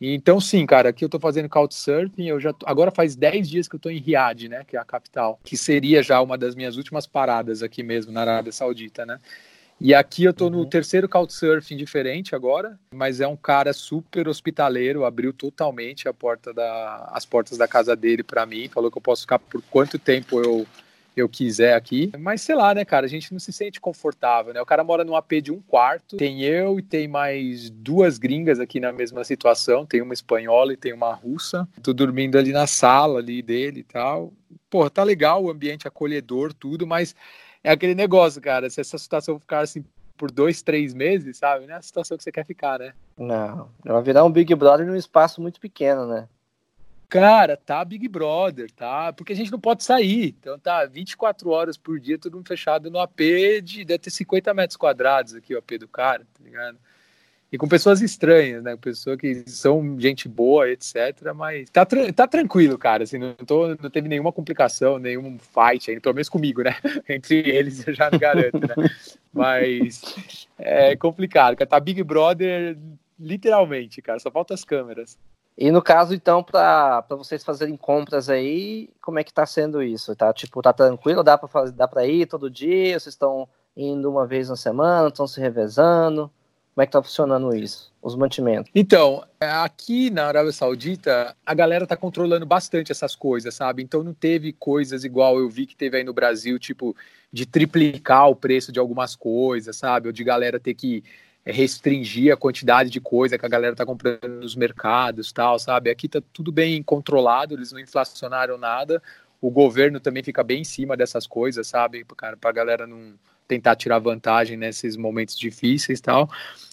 Então, sim, cara, aqui eu estou fazendo Couchsurfing, eu já tô, agora faz 10 dias que eu estou em Riad, né, que é a capital, que seria já uma das minhas últimas paradas aqui mesmo na Arábia Saudita, né? E aqui eu estou no uhum. terceiro Couchsurfing diferente agora, mas é um cara super hospitaleiro, abriu totalmente a porta da, as portas da casa dele para mim, falou que eu posso ficar por quanto tempo eu eu quiser aqui. Mas sei lá, né, cara, a gente não se sente confortável, né? O cara mora num AP de um quarto, tem eu e tem mais duas gringas aqui na mesma situação, tem uma espanhola e tem uma russa. Tô dormindo ali na sala ali dele e tal. Pô, tá legal o ambiente acolhedor, tudo, mas é aquele negócio, cara, se essa situação ficar assim por dois, três meses, sabe? Não é a situação que você quer ficar, né? Não, vai virar um Big Brother num espaço muito pequeno, né? Cara, tá Big Brother, tá? Porque a gente não pode sair. Então tá 24 horas por dia, tudo fechado no AP de deve ter 50 metros quadrados aqui, o AP do cara, tá ligado? e com pessoas estranhas, né? Pessoas que são gente boa, etc. Mas tá, tá tranquilo, cara. Assim, não, tô, não teve nenhuma complicação, nenhum fight ainda, pelo menos comigo, né? Entre eles eu já não garanto, né? Mas é complicado, cara. Tá Big Brother literalmente, cara. Só falta as câmeras. E no caso, então, para vocês fazerem compras aí, como é que tá sendo isso? Tá tipo, tá tranquilo? Dá para fazer, dá para ir todo dia? Vocês estão indo uma vez na semana? Estão se revezando? Como é que tá funcionando isso? Os mantimentos? Então, é, aqui na Arábia Saudita, a galera tá controlando bastante essas coisas, sabe? Então não teve coisas igual eu vi que teve aí no Brasil, tipo, de triplicar o preço de algumas coisas, sabe? Ou de galera ter que restringir a quantidade de coisa que a galera tá comprando nos mercados, tal, sabe? Aqui tá tudo bem controlado, eles não inflacionaram nada. O governo também fica bem em cima dessas coisas, sabe? Cara, pra galera não tentar tirar vantagem nesses momentos difíceis tal.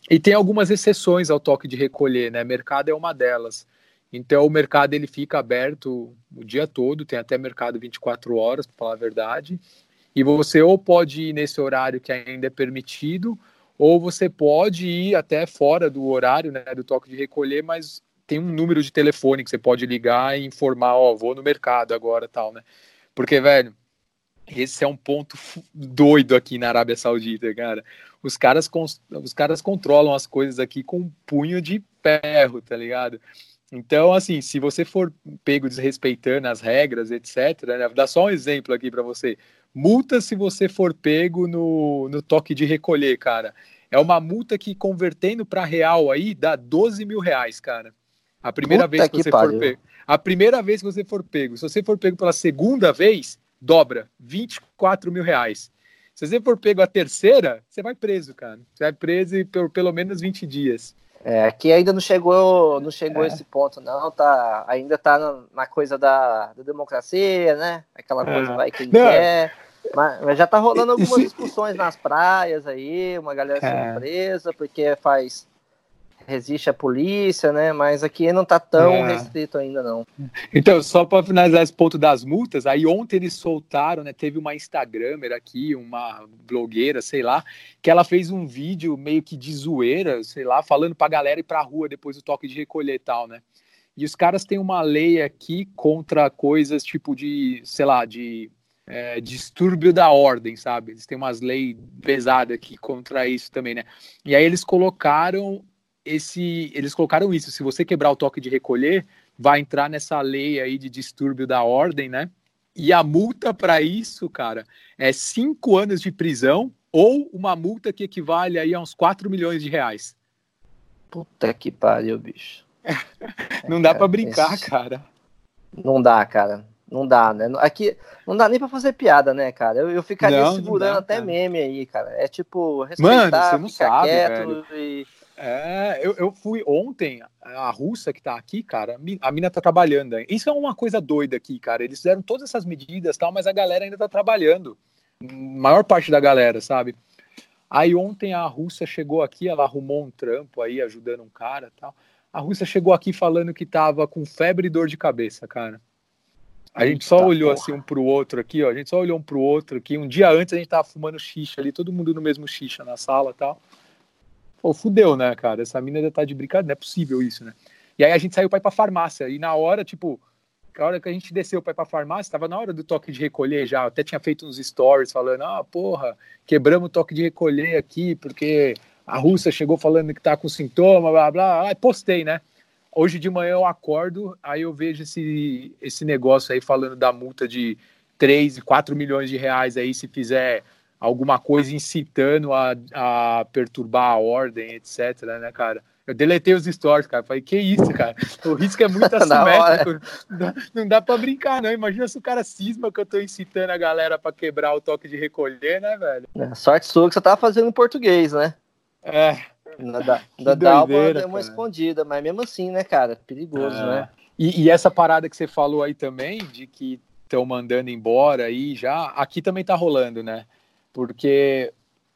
E tem algumas exceções ao toque de recolher, né? Mercado é uma delas. Então o mercado ele fica aberto o dia todo, tem até mercado 24 horas, para falar a verdade. E você ou pode ir nesse horário que ainda é permitido, ou você pode ir até fora do horário, né, do toque de recolher, mas tem um número de telefone que você pode ligar e informar, ó, oh, vou no mercado agora, tal, né? Porque, velho, esse é um ponto doido aqui na Arábia Saudita, cara. Os caras, os caras controlam as coisas aqui com um punho de ferro, tá ligado? Então, assim, se você for pego desrespeitando as regras, etc., né, dá só um exemplo aqui para você. Multa se você for pego no, no toque de recolher, cara. É uma multa que, convertendo para real aí, dá 12 mil reais, cara. A primeira Puta vez que, que você pariu. for pego. A primeira vez que você for pego. Se você for pego pela segunda vez, dobra, 24 mil reais. Se você for pego a terceira, você vai preso, cara. Você vai preso por pelo menos 20 dias. É, aqui ainda não chegou, não chegou é. esse ponto, não. Tá, ainda tá na, na coisa da, da, democracia, né? Aquela coisa é. vai quem não. quer. Mas, mas, já tá rolando algumas discussões nas praias aí, uma galera é. sendo presa porque faz resiste à polícia, né? Mas aqui não está tão é. restrito ainda, não. Então, só para finalizar esse ponto das multas, aí ontem eles soltaram, né? Teve uma Instagramer aqui, uma blogueira, sei lá, que ela fez um vídeo meio que de zoeira, sei lá, falando para a galera ir para a rua depois do toque de recolher e tal, né? E os caras têm uma lei aqui contra coisas tipo de, sei lá, de é, distúrbio da ordem, sabe? Eles têm umas leis pesadas aqui contra isso também, né? E aí eles colocaram esse, eles colocaram isso. Se você quebrar o toque de recolher, vai entrar nessa lei aí de distúrbio da ordem, né? E a multa para isso, cara, é cinco anos de prisão ou uma multa que equivale aí a uns 4 milhões de reais. Puta que pariu, bicho. não dá para brincar, esse... cara. Não dá, cara. Não dá, né? Aqui não dá nem para fazer piada, né, cara? Eu, eu ficaria não, segurando não dá, até cara. meme aí, cara. É tipo, respeitar, Mano, você não sabe, velho. E é, eu, eu fui ontem, a russa que tá aqui, cara, a mina tá trabalhando. Isso é uma coisa doida aqui, cara. Eles fizeram todas essas medidas tal, mas a galera ainda tá trabalhando. Maior parte da galera, sabe? Aí ontem a russa chegou aqui, ela arrumou um trampo aí, ajudando um cara tal. A russa chegou aqui falando que tava com febre e dor de cabeça, cara. A gente só olhou porra. assim um pro outro aqui, ó. A gente só olhou um pro outro aqui. Um dia antes a gente tava fumando xixa ali, todo mundo no mesmo xixa na sala tal. Pô, fudeu, né, cara? Essa mina ainda tá de brincadeira, não é possível isso, né? E aí a gente saiu pra ir pra farmácia, e na hora, tipo, a hora que a gente desceu pra ir pra farmácia, tava na hora do toque de recolher já, eu até tinha feito uns stories falando, ah, porra, quebramos o toque de recolher aqui, porque a Rússia chegou falando que tá com sintoma, blá, blá, blá, e postei, né? Hoje de manhã eu acordo, aí eu vejo esse, esse negócio aí falando da multa de 3 e 4 milhões de reais aí se fizer alguma coisa incitando a, a perturbar a ordem, etc, né, cara? Eu deletei os stories, cara. Falei, que isso, cara? O risco é muito assimétrico. não dá pra brincar, não. Imagina se o cara cisma que eu tô incitando a galera pra quebrar o toque de recolher, né, velho? É, sorte sua que você tava fazendo em português, né? É. Ainda dá, ainda dá uma, uma escondida, mas mesmo assim, né, cara? Perigoso, é. né? E, e, essa parada que você falou aí também, de que estão mandando embora aí já, aqui também tá rolando, né? porque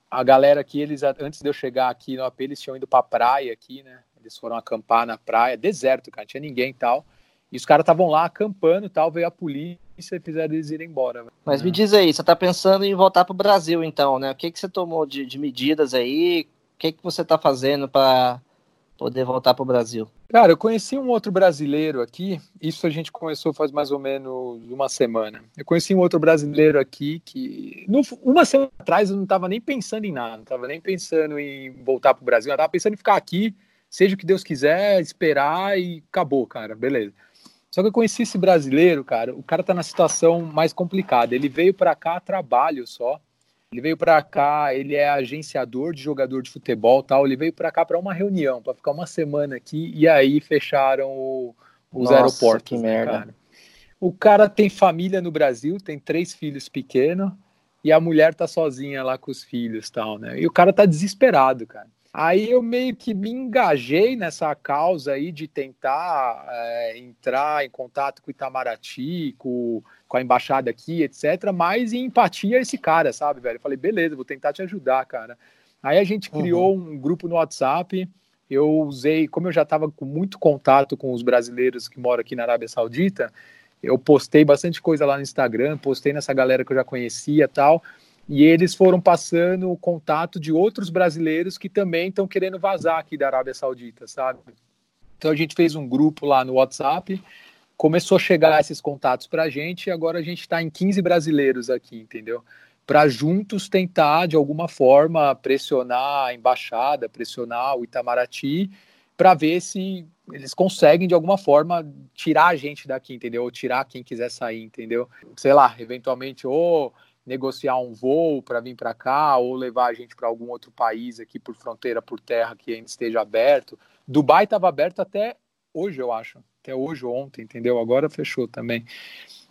a galera aqui, eles antes de eu chegar aqui no AP, eles tinham ido pra praia aqui, né? Eles foram acampar na praia, deserto, cara, não tinha ninguém e tal. E os caras estavam lá acampando e tal, veio a polícia e fizeram eles irem embora. Mas me diz aí, você tá pensando em voltar pro Brasil então, né? O que que você tomou de, de medidas aí? O que que você tá fazendo para poder voltar para o Brasil? Cara, eu conheci um outro brasileiro aqui, isso a gente começou faz mais ou menos uma semana. Eu conheci um outro brasileiro aqui que, no, uma semana atrás, eu não estava nem pensando em nada, não estava nem pensando em voltar para o Brasil, eu estava pensando em ficar aqui, seja o que Deus quiser, esperar e acabou, cara, beleza. Só que eu conheci esse brasileiro, cara, o cara tá na situação mais complicada. Ele veio para cá a trabalho só. Ele veio para cá, ele é agenciador de jogador de futebol, tal. Ele veio para cá para uma reunião, para ficar uma semana aqui e aí fecharam o, os Nossa, aeroportos. Que merda. Cara. O cara tem família no Brasil, tem três filhos pequenos e a mulher tá sozinha lá com os filhos, tal, né? E o cara tá desesperado, cara. Aí eu meio que me engajei nessa causa aí de tentar é, entrar em contato com o Itamaraty, com, com a embaixada aqui, etc. Mas em empatia esse cara, sabe, velho? Eu falei, beleza, vou tentar te ajudar, cara. Aí a gente uhum. criou uhum. um grupo no WhatsApp. Eu usei, como eu já estava com muito contato com os brasileiros que moram aqui na Arábia Saudita, eu postei bastante coisa lá no Instagram, postei nessa galera que eu já conhecia tal e eles foram passando o contato de outros brasileiros que também estão querendo vazar aqui da Arábia Saudita, sabe? Então a gente fez um grupo lá no WhatsApp, começou a chegar esses contatos para a gente e agora a gente está em 15 brasileiros aqui, entendeu? Para juntos tentar, de alguma forma, pressionar a embaixada, pressionar o Itamaraty, para ver se eles conseguem, de alguma forma, tirar a gente daqui, entendeu? Ou tirar quem quiser sair, entendeu? Sei lá, eventualmente, ou negociar um voo para vir para cá ou levar a gente para algum outro país aqui por fronteira por terra que ainda esteja aberto. Dubai estava aberto até hoje, eu acho. Até hoje ontem, entendeu? Agora fechou também.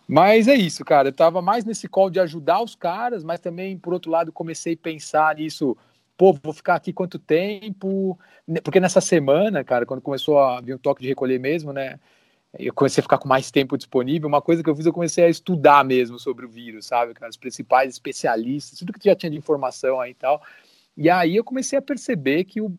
Mas é isso, cara. Eu tava mais nesse call de ajudar os caras, mas também, por outro lado, comecei a pensar nisso. Pô, vou ficar aqui quanto tempo? Porque nessa semana, cara, quando começou a vir um toque de recolher mesmo, né? Eu comecei a ficar com mais tempo disponível. Uma coisa que eu fiz, eu comecei a estudar mesmo sobre o vírus, sabe? Os principais especialistas, tudo que já tinha de informação aí e tal. E aí eu comecei a perceber que o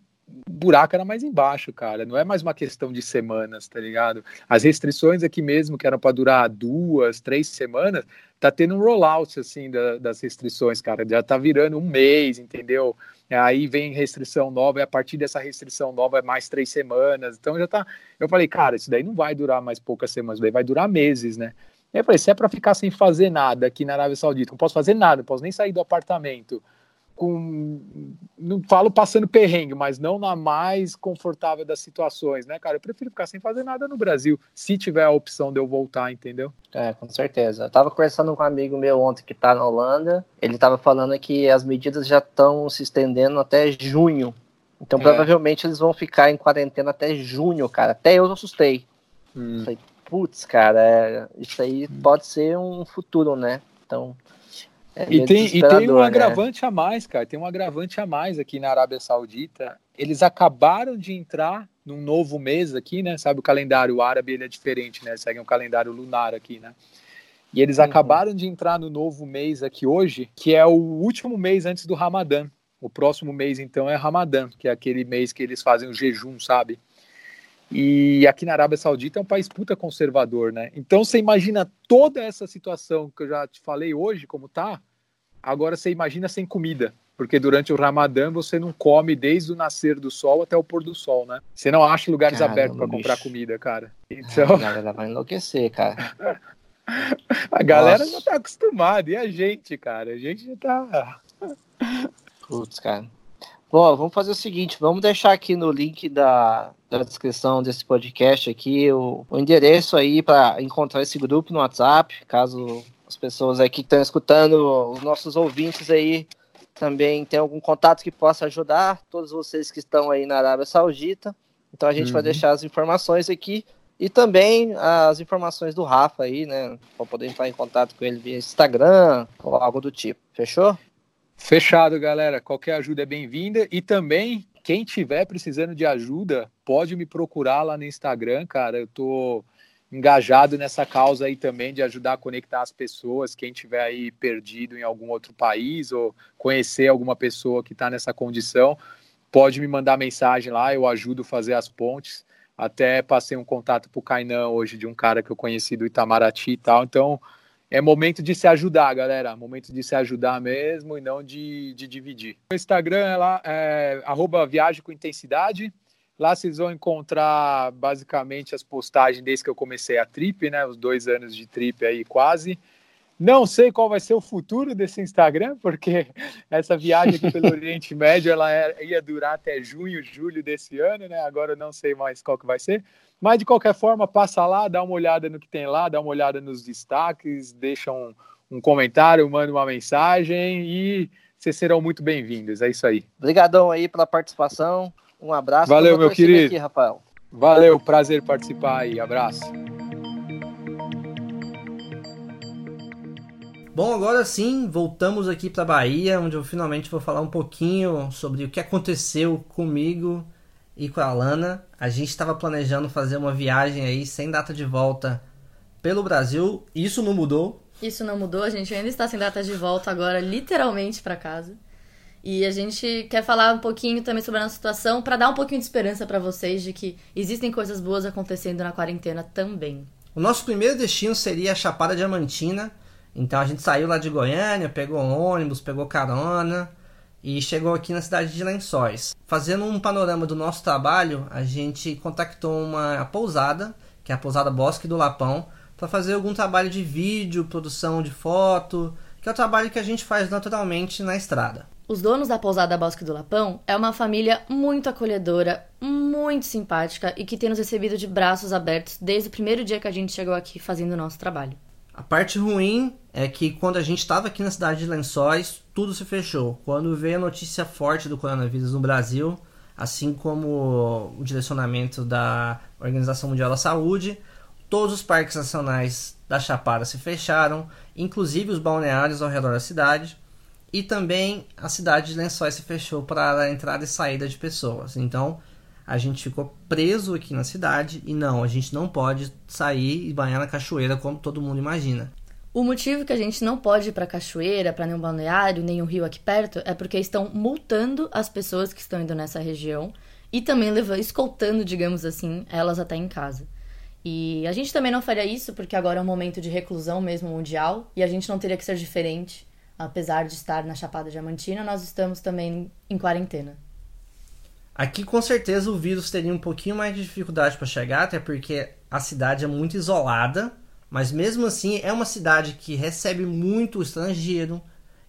buraco era mais embaixo, cara. Não é mais uma questão de semanas, tá ligado? As restrições aqui mesmo, que eram para durar duas, três semanas, tá tendo um rollout, assim, da, das restrições, cara. Já tá virando um mês, entendeu? Aí vem restrição nova, e a partir dessa restrição nova é mais três semanas. Então já tá. Eu falei, cara, isso daí não vai durar mais poucas semanas, daí vai durar meses, né? E eu falei, se é para ficar sem fazer nada aqui na Arábia Saudita, não posso fazer nada, não posso nem sair do apartamento com. Não falo passando perrengue, mas não na mais confortável das situações, né, cara? Eu prefiro ficar sem fazer nada no Brasil, se tiver a opção de eu voltar, entendeu? É, com certeza. Eu tava conversando com um amigo meu ontem que tá na Holanda. Ele tava falando que as medidas já estão se estendendo até junho. Então, é. provavelmente, eles vão ficar em quarentena até junho, cara. Até eu assustei. Hum. Falei, putz, cara, é, isso aí pode ser um futuro, né? Então, é e, tem, e tem um né? agravante a mais, cara. Tem um agravante a mais aqui na Arábia Saudita. Eles acabaram de entrar num novo mês aqui, né? Sabe, o calendário árabe ele é diferente, né? Segue um calendário lunar aqui, né? E eles uhum. acabaram de entrar no novo mês aqui hoje, que é o último mês antes do Ramadã. O próximo mês, então, é Ramadã, que é aquele mês que eles fazem o jejum, sabe? E aqui na Arábia Saudita é um país puta conservador, né? Então você imagina toda essa situação que eu já te falei hoje, como tá, Agora você imagina sem comida, porque durante o Ramadã você não come desde o nascer do sol até o pôr do sol, né? Você não acha lugares Caramba, abertos para comprar comida, cara. Então... A galera vai enlouquecer, cara. a galera Nossa. já tá acostumada, e a gente, cara? A gente já tá. Putz, cara. Bom, vamos fazer o seguinte, vamos deixar aqui no link da, da descrição desse podcast aqui o, o endereço aí para encontrar esse grupo no WhatsApp, caso as pessoas aqui que estão escutando, os nossos ouvintes aí também tem algum contato que possa ajudar, todos vocês que estão aí na Arábia Saudita. Então a gente uhum. vai deixar as informações aqui e também as informações do Rafa aí, né? Para poder entrar em contato com ele via Instagram ou algo do tipo. Fechou? Fechado, galera. Qualquer ajuda é bem-vinda. E também, quem tiver precisando de ajuda, pode me procurar lá no Instagram, cara. Eu tô engajado nessa causa aí também de ajudar a conectar as pessoas, quem tiver aí perdido em algum outro país ou conhecer alguma pessoa que está nessa condição, pode me mandar mensagem lá, eu ajudo a fazer as pontes. Até passei um contato para o Kainan hoje de um cara que eu conheci do Itamaraty e tal. Então é momento de se ajudar, galera. Momento de se ajudar mesmo e não de, de dividir. O Instagram é lá, é, arroba viagem com intensidade Lá vocês vão encontrar basicamente as postagens desde que eu comecei a trip, né? Os dois anos de trip aí quase. Não sei qual vai ser o futuro desse Instagram, porque essa viagem aqui pelo Oriente Médio ela é, ia durar até junho, julho desse ano, né? Agora eu não sei mais qual que vai ser. Mas de qualquer forma, passa lá, dá uma olhada no que tem lá, dá uma olhada nos destaques, deixa um, um comentário, manda uma mensagem e vocês serão muito bem-vindos. É isso aí. Obrigadão aí pela participação. Um abraço. Valeu, meu querido. Aqui, Rafael. Valeu, prazer participar aí. Abraço. Bom, agora sim, voltamos aqui para Bahia, onde eu finalmente vou falar um pouquinho sobre o que aconteceu comigo e com a Alana. A gente estava planejando fazer uma viagem aí sem data de volta pelo Brasil. Isso não mudou. Isso não mudou, a gente ainda está sem data de volta agora, literalmente para casa. E a gente quer falar um pouquinho também sobre a nossa situação para dar um pouquinho de esperança para vocês de que existem coisas boas acontecendo na quarentena também. O nosso primeiro destino seria a Chapada Diamantina. Então a gente saiu lá de Goiânia, pegou ônibus, pegou carona e chegou aqui na cidade de Lençóis. Fazendo um panorama do nosso trabalho, a gente contactou uma pousada, que é a pousada Bosque do Lapão, para fazer algum trabalho de vídeo, produção de foto, que é o trabalho que a gente faz naturalmente na estrada. Os donos da pousada Bosque do Lapão é uma família muito acolhedora, muito simpática e que tem nos recebido de braços abertos desde o primeiro dia que a gente chegou aqui fazendo o nosso trabalho. A parte ruim é que quando a gente estava aqui na cidade de Lençóis, tudo se fechou. Quando veio a notícia forte do coronavírus no Brasil, assim como o direcionamento da Organização Mundial da Saúde, todos os parques nacionais da Chapada se fecharam, inclusive os balneários ao redor da cidade e também a cidade de Lençóis se fechou para a entrada e saída de pessoas. Então a gente ficou preso aqui na cidade e não, a gente não pode sair e banhar na cachoeira como todo mundo imagina. O motivo que a gente não pode ir para cachoeira, para nenhum balneário, nenhum rio aqui perto, é porque estão multando as pessoas que estão indo nessa região e também levando, escoltando, digamos assim, elas até em casa. E a gente também não faria isso porque agora é um momento de reclusão mesmo mundial e a gente não teria que ser diferente apesar de estar na Chapada Diamantina, nós estamos também em quarentena. Aqui com certeza o vírus teria um pouquinho mais de dificuldade para chegar, até porque a cidade é muito isolada, mas mesmo assim é uma cidade que recebe muito estrangeiro,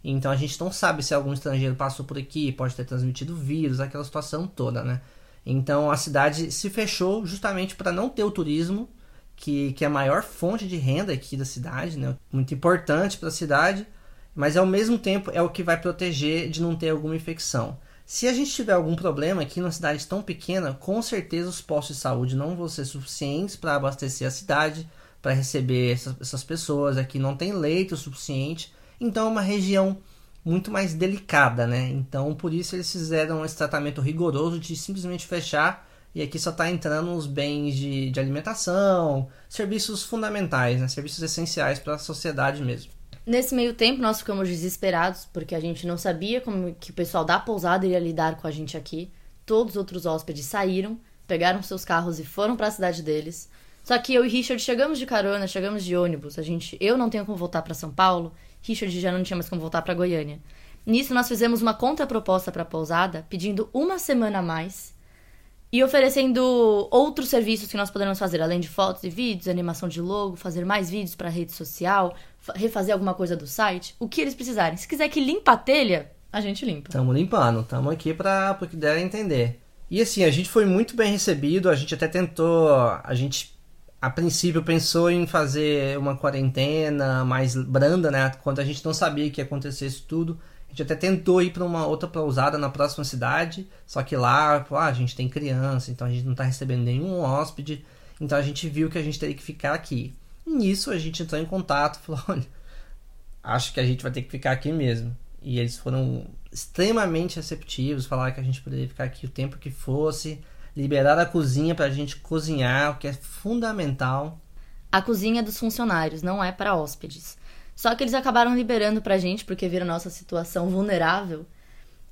então a gente não sabe se algum estrangeiro passou por aqui, pode ter transmitido vírus, aquela situação toda, né? Então a cidade se fechou justamente para não ter o turismo, que, que é a maior fonte de renda aqui da cidade, né? Muito importante para a cidade mas ao mesmo tempo é o que vai proteger de não ter alguma infecção. Se a gente tiver algum problema aqui numa cidade tão pequena, com certeza os postos de saúde não vão ser suficientes para abastecer a cidade, para receber essas, essas, pessoas. Aqui não tem leito suficiente, então é uma região muito mais delicada, né? Então por isso eles fizeram esse tratamento rigoroso de simplesmente fechar e aqui só está entrando os bens de, de alimentação, serviços fundamentais, né? serviços essenciais para a sociedade mesmo. Nesse meio tempo, nós ficamos desesperados, porque a gente não sabia como que o pessoal da pousada iria lidar com a gente aqui. Todos os outros hóspedes saíram, pegaram seus carros e foram para a cidade deles. Só que eu e Richard chegamos de carona, chegamos de ônibus. A gente, eu não tenho como voltar para São Paulo, Richard já não tinha mais como voltar para Goiânia. Nisso nós fizemos uma contraproposta para a pousada, pedindo uma semana a mais e oferecendo outros serviços que nós poderemos fazer, além de fotos e vídeos, animação de logo, fazer mais vídeos para rede social, refazer alguma coisa do site, o que eles precisarem. Se quiser que limpa a telha, a gente limpa. Estamos limpando, estamos aqui para o que der entender. E assim, a gente foi muito bem recebido, a gente até tentou, a gente a princípio pensou em fazer uma quarentena mais branda, né? Quando a gente não sabia que ia acontecer isso tudo. A gente até tentou ir para uma outra pousada na próxima cidade, só que lá ah, a gente tem criança, então a gente não está recebendo nenhum hóspede, então a gente viu que a gente teria que ficar aqui. Nisso a gente entrou em contato, falou: olha, acho que a gente vai ter que ficar aqui mesmo. E eles foram extremamente receptivos, falaram que a gente poderia ficar aqui o tempo que fosse, liberar a cozinha para a gente cozinhar, o que é fundamental. A cozinha é dos funcionários, não é para hóspedes. Só que eles acabaram liberando pra gente porque viram a nossa situação vulnerável.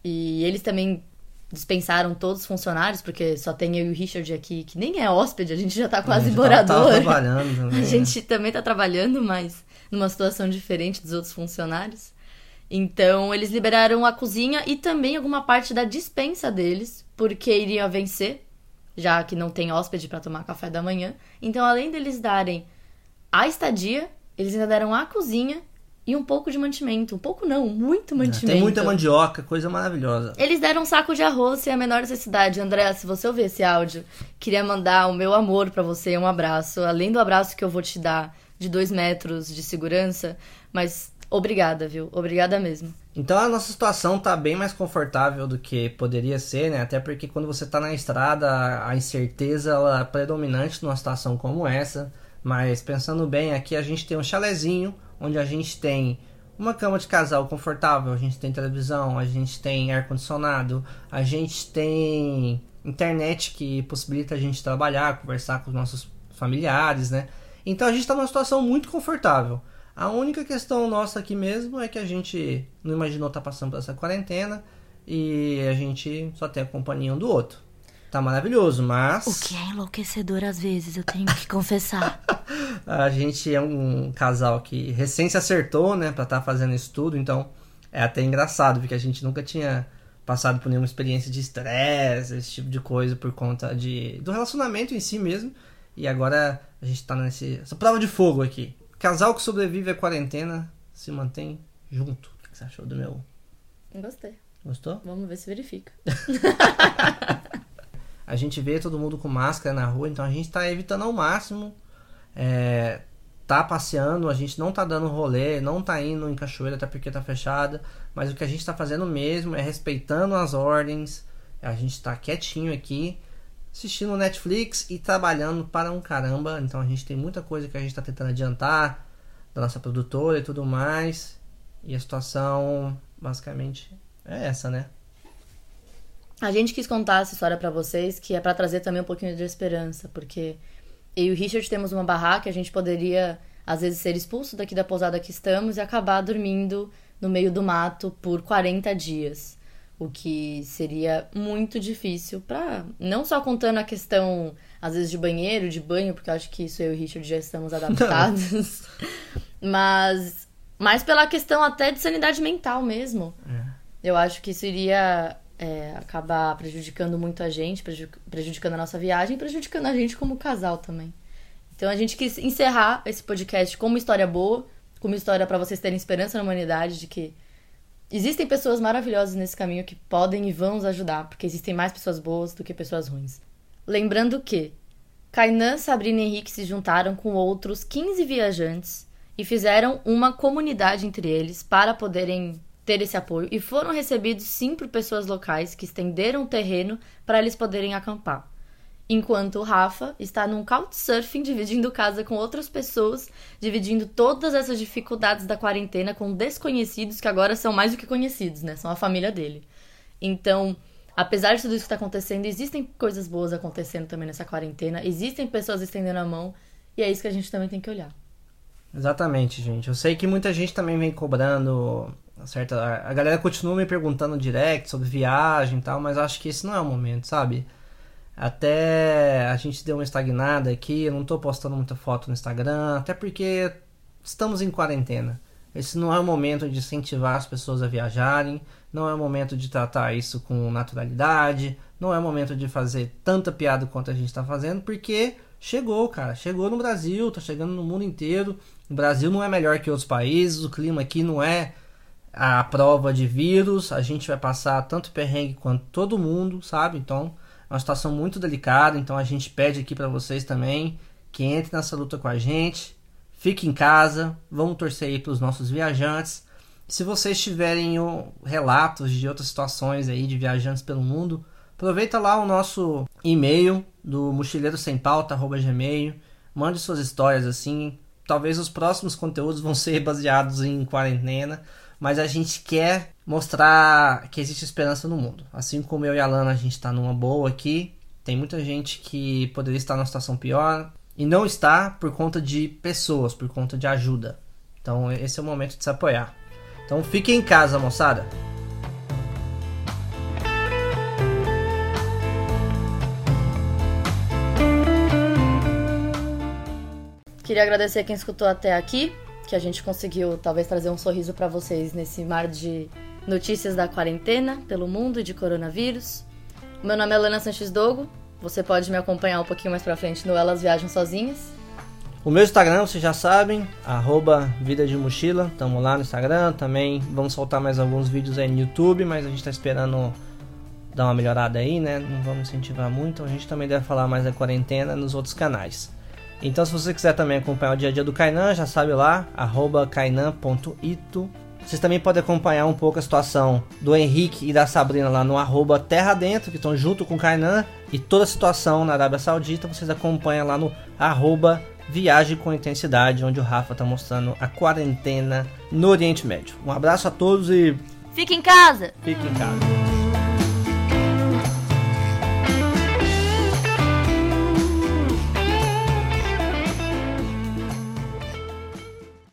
E eles também dispensaram todos os funcionários, porque só tem eu e o Richard aqui, que nem é hóspede, a gente já tá quase morador. Tá, tá trabalhando também. A gente também tá trabalhando, mas numa situação diferente dos outros funcionários. Então, eles liberaram a cozinha e também alguma parte da dispensa deles, porque iriam vencer já que não tem hóspede para tomar café da manhã. Então, além deles darem a estadia, eles ainda deram a cozinha e um pouco de mantimento. Um pouco não, muito mantimento. Tem muita mandioca, coisa maravilhosa. Eles deram um saco de arroz sem a menor necessidade. André, se você ouvir esse áudio, queria mandar o meu amor para você, um abraço. Além do abraço que eu vou te dar de dois metros de segurança, mas obrigada, viu? Obrigada mesmo. Então a nossa situação tá bem mais confortável do que poderia ser, né? Até porque quando você tá na estrada, a incerteza ela é predominante numa situação como essa. Mas pensando bem, aqui a gente tem um chalezinho onde a gente tem uma cama de casal confortável, a gente tem televisão, a gente tem ar condicionado, a gente tem internet que possibilita a gente trabalhar, conversar com os nossos familiares, né? Então a gente está numa situação muito confortável. A única questão nossa aqui mesmo é que a gente não imaginou estar tá passando por essa quarentena e a gente só tem a companhia um do outro. Tá maravilhoso, mas. O que é enlouquecedor às vezes, eu tenho que confessar. A gente é um casal que recém se acertou, né, pra estar tá fazendo isso tudo, então é até engraçado, porque a gente nunca tinha passado por nenhuma experiência de estresse, esse tipo de coisa, por conta de, do relacionamento em si mesmo. E agora a gente tá nesse, essa prova de fogo aqui. Casal que sobrevive à quarentena se mantém junto. O que você achou do meu? Gostei. Gostou? Vamos ver se verifica. a gente vê todo mundo com máscara na rua, então a gente está evitando ao máximo. É, tá passeando, a gente não tá dando rolê, não tá indo em cachoeira até porque tá fechada, mas o que a gente tá fazendo mesmo é respeitando as ordens, a gente tá quietinho aqui, assistindo Netflix e trabalhando para um caramba, então a gente tem muita coisa que a gente tá tentando adiantar da nossa produtora e tudo mais, e a situação basicamente é essa, né? A gente quis contar essa história para vocês, que é para trazer também um pouquinho de esperança, porque eu e o Richard temos uma barraca, a gente poderia às vezes ser expulso daqui da pousada que estamos e acabar dormindo no meio do mato por 40 dias. O que seria muito difícil para não só contando a questão às vezes de banheiro, de banho, porque eu acho que isso eu e o Richard já estamos adaptados. mas mas pela questão até de sanidade mental mesmo. É. Eu acho que isso iria é, acabar prejudicando muito a gente, prejudicando a nossa viagem e prejudicando a gente como casal também. Então a gente quis encerrar esse podcast com uma história boa, com uma história para vocês terem esperança na humanidade de que existem pessoas maravilhosas nesse caminho que podem e vão nos ajudar, porque existem mais pessoas boas do que pessoas ruins. Lembrando que Kainan, Sabrina e Henrique se juntaram com outros 15 viajantes e fizeram uma comunidade entre eles para poderem ter esse apoio e foram recebidos sim por pessoas locais que estenderam o terreno para eles poderem acampar. Enquanto o Rafa está num couchsurfing dividindo casa com outras pessoas, dividindo todas essas dificuldades da quarentena com desconhecidos que agora são mais do que conhecidos, né? São a família dele. Então, apesar de tudo isso que está acontecendo, existem coisas boas acontecendo também nessa quarentena, existem pessoas estendendo a mão e é isso que a gente também tem que olhar. Exatamente, gente. Eu sei que muita gente também vem cobrando certo? A galera continua me perguntando direct sobre viagem e tal, mas acho que esse não é o momento, sabe? Até a gente deu uma estagnada aqui, eu não tô postando muita foto no Instagram, até porque estamos em quarentena. Esse não é o momento de incentivar as pessoas a viajarem, não é o momento de tratar isso com naturalidade, não é o momento de fazer tanta piada quanto a gente está fazendo, porque chegou, cara, chegou no Brasil, tá chegando no mundo inteiro. O Brasil não é melhor que outros países, o clima aqui não é a prova de vírus, a gente vai passar tanto perrengue quanto todo mundo, sabe? Então, é uma situação muito delicada, então a gente pede aqui para vocês também que entre nessa luta com a gente. Fique em casa, vamos torcer aí para os nossos viajantes. Se vocês tiverem relatos de outras situações aí de viajantes pelo mundo, aproveita lá o nosso e-mail do mochileiro sem pauta@gmail, mande suas histórias assim. Talvez os próximos conteúdos vão ser baseados em quarentena mas a gente quer mostrar que existe esperança no mundo. Assim como eu e a Lana, a gente está numa boa aqui. Tem muita gente que poderia estar numa situação pior e não está por conta de pessoas, por conta de ajuda. Então esse é o momento de se apoiar. Então fique em casa, moçada. Queria agradecer quem escutou até aqui que a gente conseguiu talvez trazer um sorriso para vocês nesse mar de notícias da quarentena pelo mundo e de coronavírus. Meu nome é Lana Sanches Dogo, Você pode me acompanhar um pouquinho mais pra frente no Elas Viajam Sozinhas. O meu Instagram, vocês já sabem, arroba Vida de Mochila. Tamo lá no Instagram. Também vamos soltar mais alguns vídeos aí no YouTube, mas a gente tá esperando dar uma melhorada aí, né? Não vamos incentivar muito. A gente também deve falar mais da quarentena nos outros canais. Então, se você quiser também acompanhar o dia a dia do Kainan, já sabe lá, arroba kainan.ito. Vocês também podem acompanhar um pouco a situação do Henrique e da Sabrina lá no arroba Terra Dentro, que estão junto com o Kainan. E toda a situação na Arábia Saudita vocês acompanham lá no arroba Viagem com Intensidade, onde o Rafa está mostrando a quarentena no Oriente Médio. Um abraço a todos e Fique em casa! fiquem em casa.